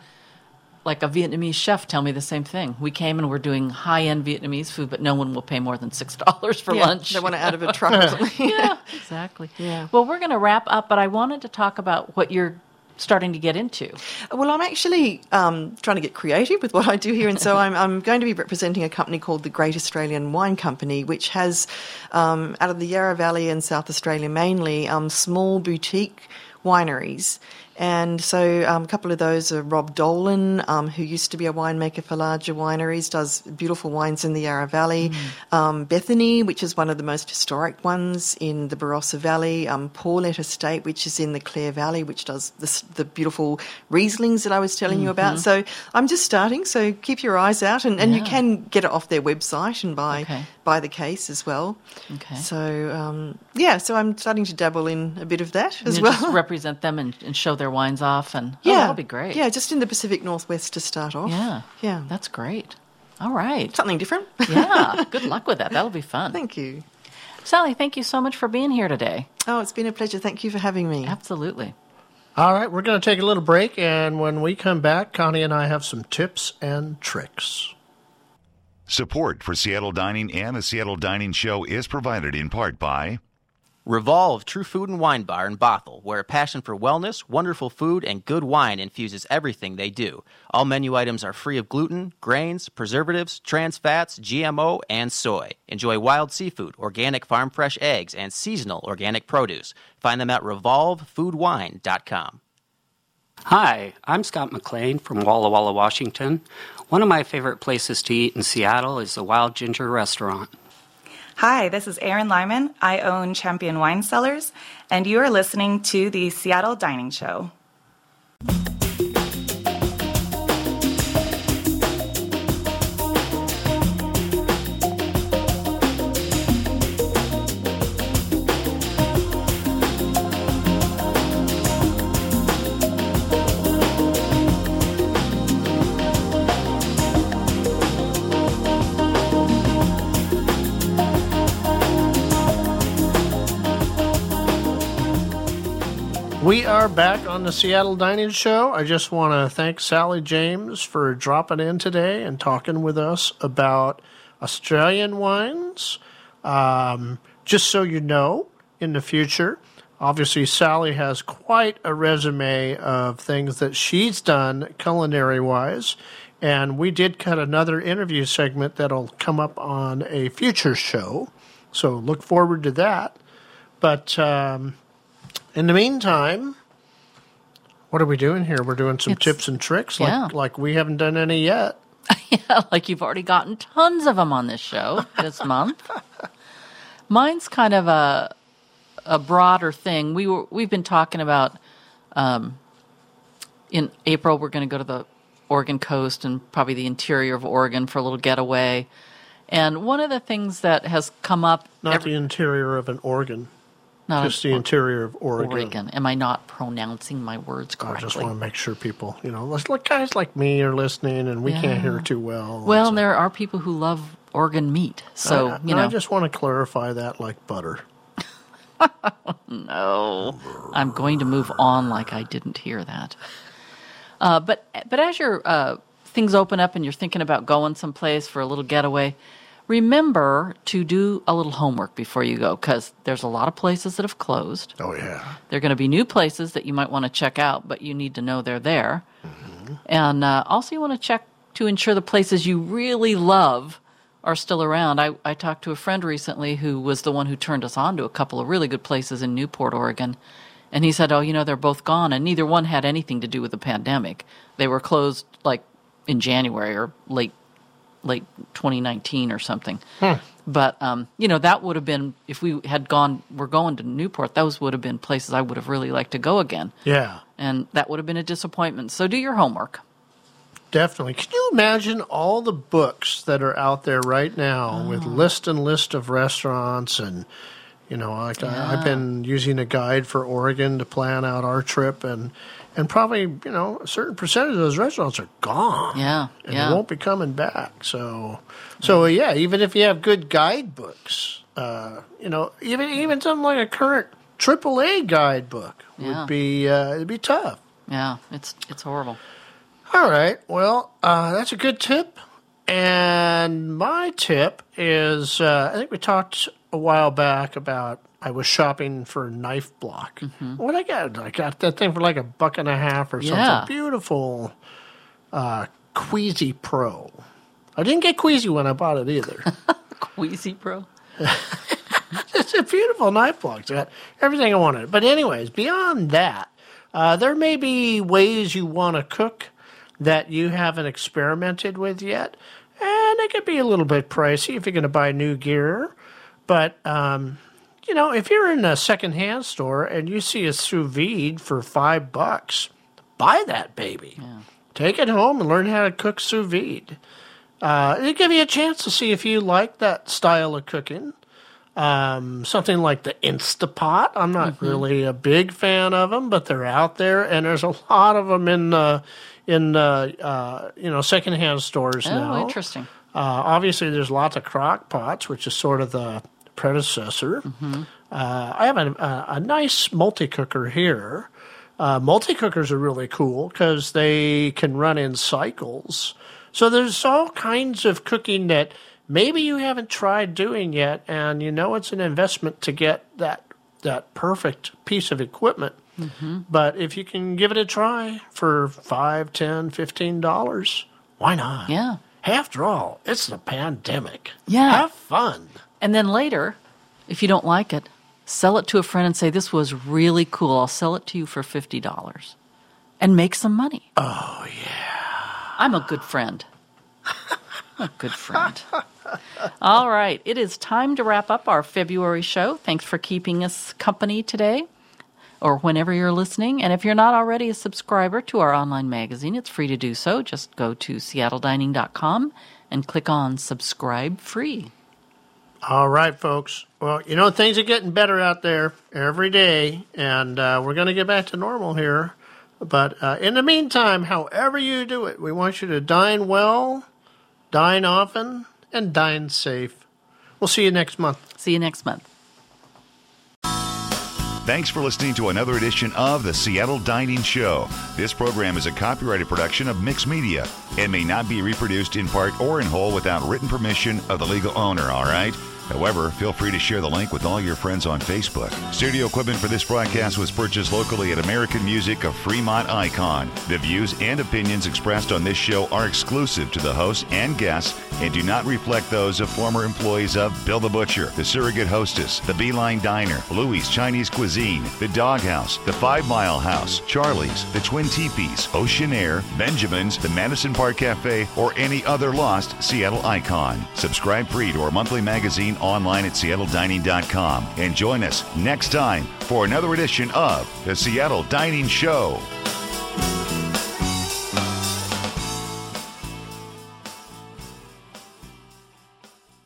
like a Vietnamese chef tell me the same thing. We came and we're doing high end Vietnamese food, but no one will pay more than six dollars for Yeah, lunch. They want it out of a truck or something. yeah, exactly. Yeah. Well, we're going to wrap up, but I wanted to talk about what you're starting to get into. Well, I'm actually um, trying to get creative with what I do here, and so I'm, I'm going to be representing a company called the Great Australian Wine Company, which has, um, out of the Yarra Valley and South Australia mainly, um, small boutique wineries. And so um, a couple of those are Rob Dolan, um, who used to be a winemaker for larger wineries, does beautiful wines in the Yarra Valley. Um, Bethany, which is one of the most historic ones in the Barossa Valley. Um, Paulette Estate, which is in the Clare Valley, which does this, the beautiful Rieslings that I was telling you about. So I'm just starting, so keep your eyes out. And, and you can get it off their website and buy, Okay. Buy the case as well. Okay. So, um, yeah, so I'm starting to dabble in a bit of that as You well. just represent them and, and show their wines off, and Yeah, oh, that'll be great. Yeah, just in the Pacific Northwest to start off. yeah, yeah, That's great. All right. something different. Yeah. Good luck with that. That'll be fun. Thank you. Sally, thank you so much for being here today. Oh, it's been a pleasure. Thank you for having me. Absolutely. All right, we're going to take a little break, and when we come back, Connie and I have some tips and tricks. Support for Seattle Dining and the Seattle Dining Show is provided in part by Revolve True Food and Wine Bar in Bothell, where a passion for wellness, wonderful food, and good wine infuses everything they do. All menu items are free of gluten, grains, preservatives, trans fats, GMO, and soy. Enjoy wild seafood, organic farm fresh eggs, and seasonal organic produce. Find them at revolvefoodwine.com. Hi, I'm Scott McLean from Walla Walla, Washington. One of my favorite places to eat in Seattle is the Wild Ginger Restaurant. Hi, this is Erin Lyman. I own Champion Wine Cellars, and you are listening to the Seattle Dining Show. Back on the Seattle Dining Show. I just want to thank Sally James for dropping in today and talking with us about Australian wines. Um, just so you know, in the future, obviously, Sally has quite a resume of things that she's done culinary wise. And we did cut another interview segment that'll come up on a future show. So look forward to that. But um, in the meantime, what are we doing here? We're doing some It's- tips and tricks, like yeah. like we haven't done any yet. Yeah, like you've already gotten tons of them on this show this month. Mine's kind of a a broader thing. We were we've been talking about um, in April we're going to go to the Oregon coast and probably the interior of Oregon for a little getaway. And one of the things that has come up, Not the interior of an organ, Not just the or- interior of Oregon. Oregon. Am I not pronouncing my words correctly? I just want to make sure people, you know, like- guys like me are listening, and we can't hear Yeah. too well. Well, there are people who love organ meat, so I, you know. I just want to clarify that, like butter. no, I'm going to move on like I didn't hear that. Uh, but but as your uh, things open up and you're thinking about going someplace for a little getaway, remember to do a little homework before you go because there's a lot of places that have closed. Oh yeah. There are going to be new places that you might want to check out, but you need to know they're there. Mm-hmm. And uh, also, you want to check to ensure the places you really love are still around. I, I talked to a friend recently who was the one who turned us on to a couple of really good places in Newport, Oregon. And he said, Oh, you know, they're both gone. And neither one had anything to do with the pandemic. They were closed like in January or late late 2019 or something. But um, you know, that would have been if we had gone. We're going to Newport. Those would have been places I would have really liked to go again, Yeah, and that would have been a disappointment. So do your homework. definitely. Can you imagine all the books that are out there right now with Oh. list and list of restaurants and you know, like I, I've been using a guide for Oregon to plan out our trip and and probably, you know, a certain percentage of those restaurants are gone. Yeah, and yeah. they won't be coming back. So, so yeah, even if you have good guidebooks, uh, you know, even even something like a current AAA guidebook would Yeah. be uh, it'd be tough. Yeah, it's it's horrible. All right, well, uh, that's a good tip. And my tip is, uh, I think we talked a while back about I was shopping for knife block. What I got? I got that thing for like a buck and a half or something. Beautiful uh, Queasy Pro. I didn't get queasy when I bought it either. Queasy Pro. it's a beautiful knife block. It's got everything I wanted. But anyways, beyond that, uh, there may be ways you want to cook that you haven't experimented with yet, and it could be a little bit pricey if you're going to buy new gear. But um, you know, if you're in a secondhand store and you see a sous vide for five bucks, buy that baby. Take it home and learn how to cook sous vide. Uh, it'll give you a chance to see if you like that style of cooking. Um, something like the Instapot. I'm not Mm-hmm. really a big fan of them, but they're out there, and there's a lot of them in uh, in uh, uh, you know secondhand stores Oh, now. interesting. Uh, obviously, there's lots of crock pots, which is sort of the predecessor. Mm-hmm. Uh, I have a, a, a nice multi cooker here. Uh, multi cookers are really cool because they can run in cycles. So there's all kinds of cooking that maybe you haven't tried doing yet, and you know it's an investment to get that that perfect piece of equipment. Mm-hmm. But if you can give it a try for five, ten, fifteen dollars, why not? Yeah. After all, it's the pandemic. Yeah. Have fun. And then later, if you don't like it, sell it to a friend and say, This was really cool. I'll sell it to you for $50 and make some money. Oh, yeah. I'm a good friend. a good friend. All right. It is time to wrap up our February show. Thanks for keeping us company today or whenever you're listening. And if you're not already a subscriber to our online magazine, it's free to do so. Just go to seattledining.com and click on subscribe free. All right, folks. Well, you know, things are getting better out there every day, and uh, we're going to get back to normal here. But uh, in the meantime, however you do it, we want you to dine well, dine often, and dine safe. We'll see you next month. See you next month. Thanks for listening to another edition of the Seattle Dining Show. This program is a copyrighted production of Mix Media and may not be reproduced in part or in whole without written permission of the legal owner, all right? However, feel free to share the link with all your friends on Facebook. Studio equipment for this broadcast was purchased locally at American Music of Fremont Icon. The views and opinions expressed on this show are exclusive to the host and guests and do not reflect those of former employees of Bill the Butcher, the Surrogate Hostess, the Beeline Diner, Louis Chinese Cuisine, the Doghouse, the Five Mile House, Charlie's, the Twin Teepees, Ocean Air, Benjamin's, the Madison Park Cafe, or any other lost Seattle icon. Subscribe free to our monthly magazine online at seattledining.com. And join us next time for another edition of The Seattle Dining Show.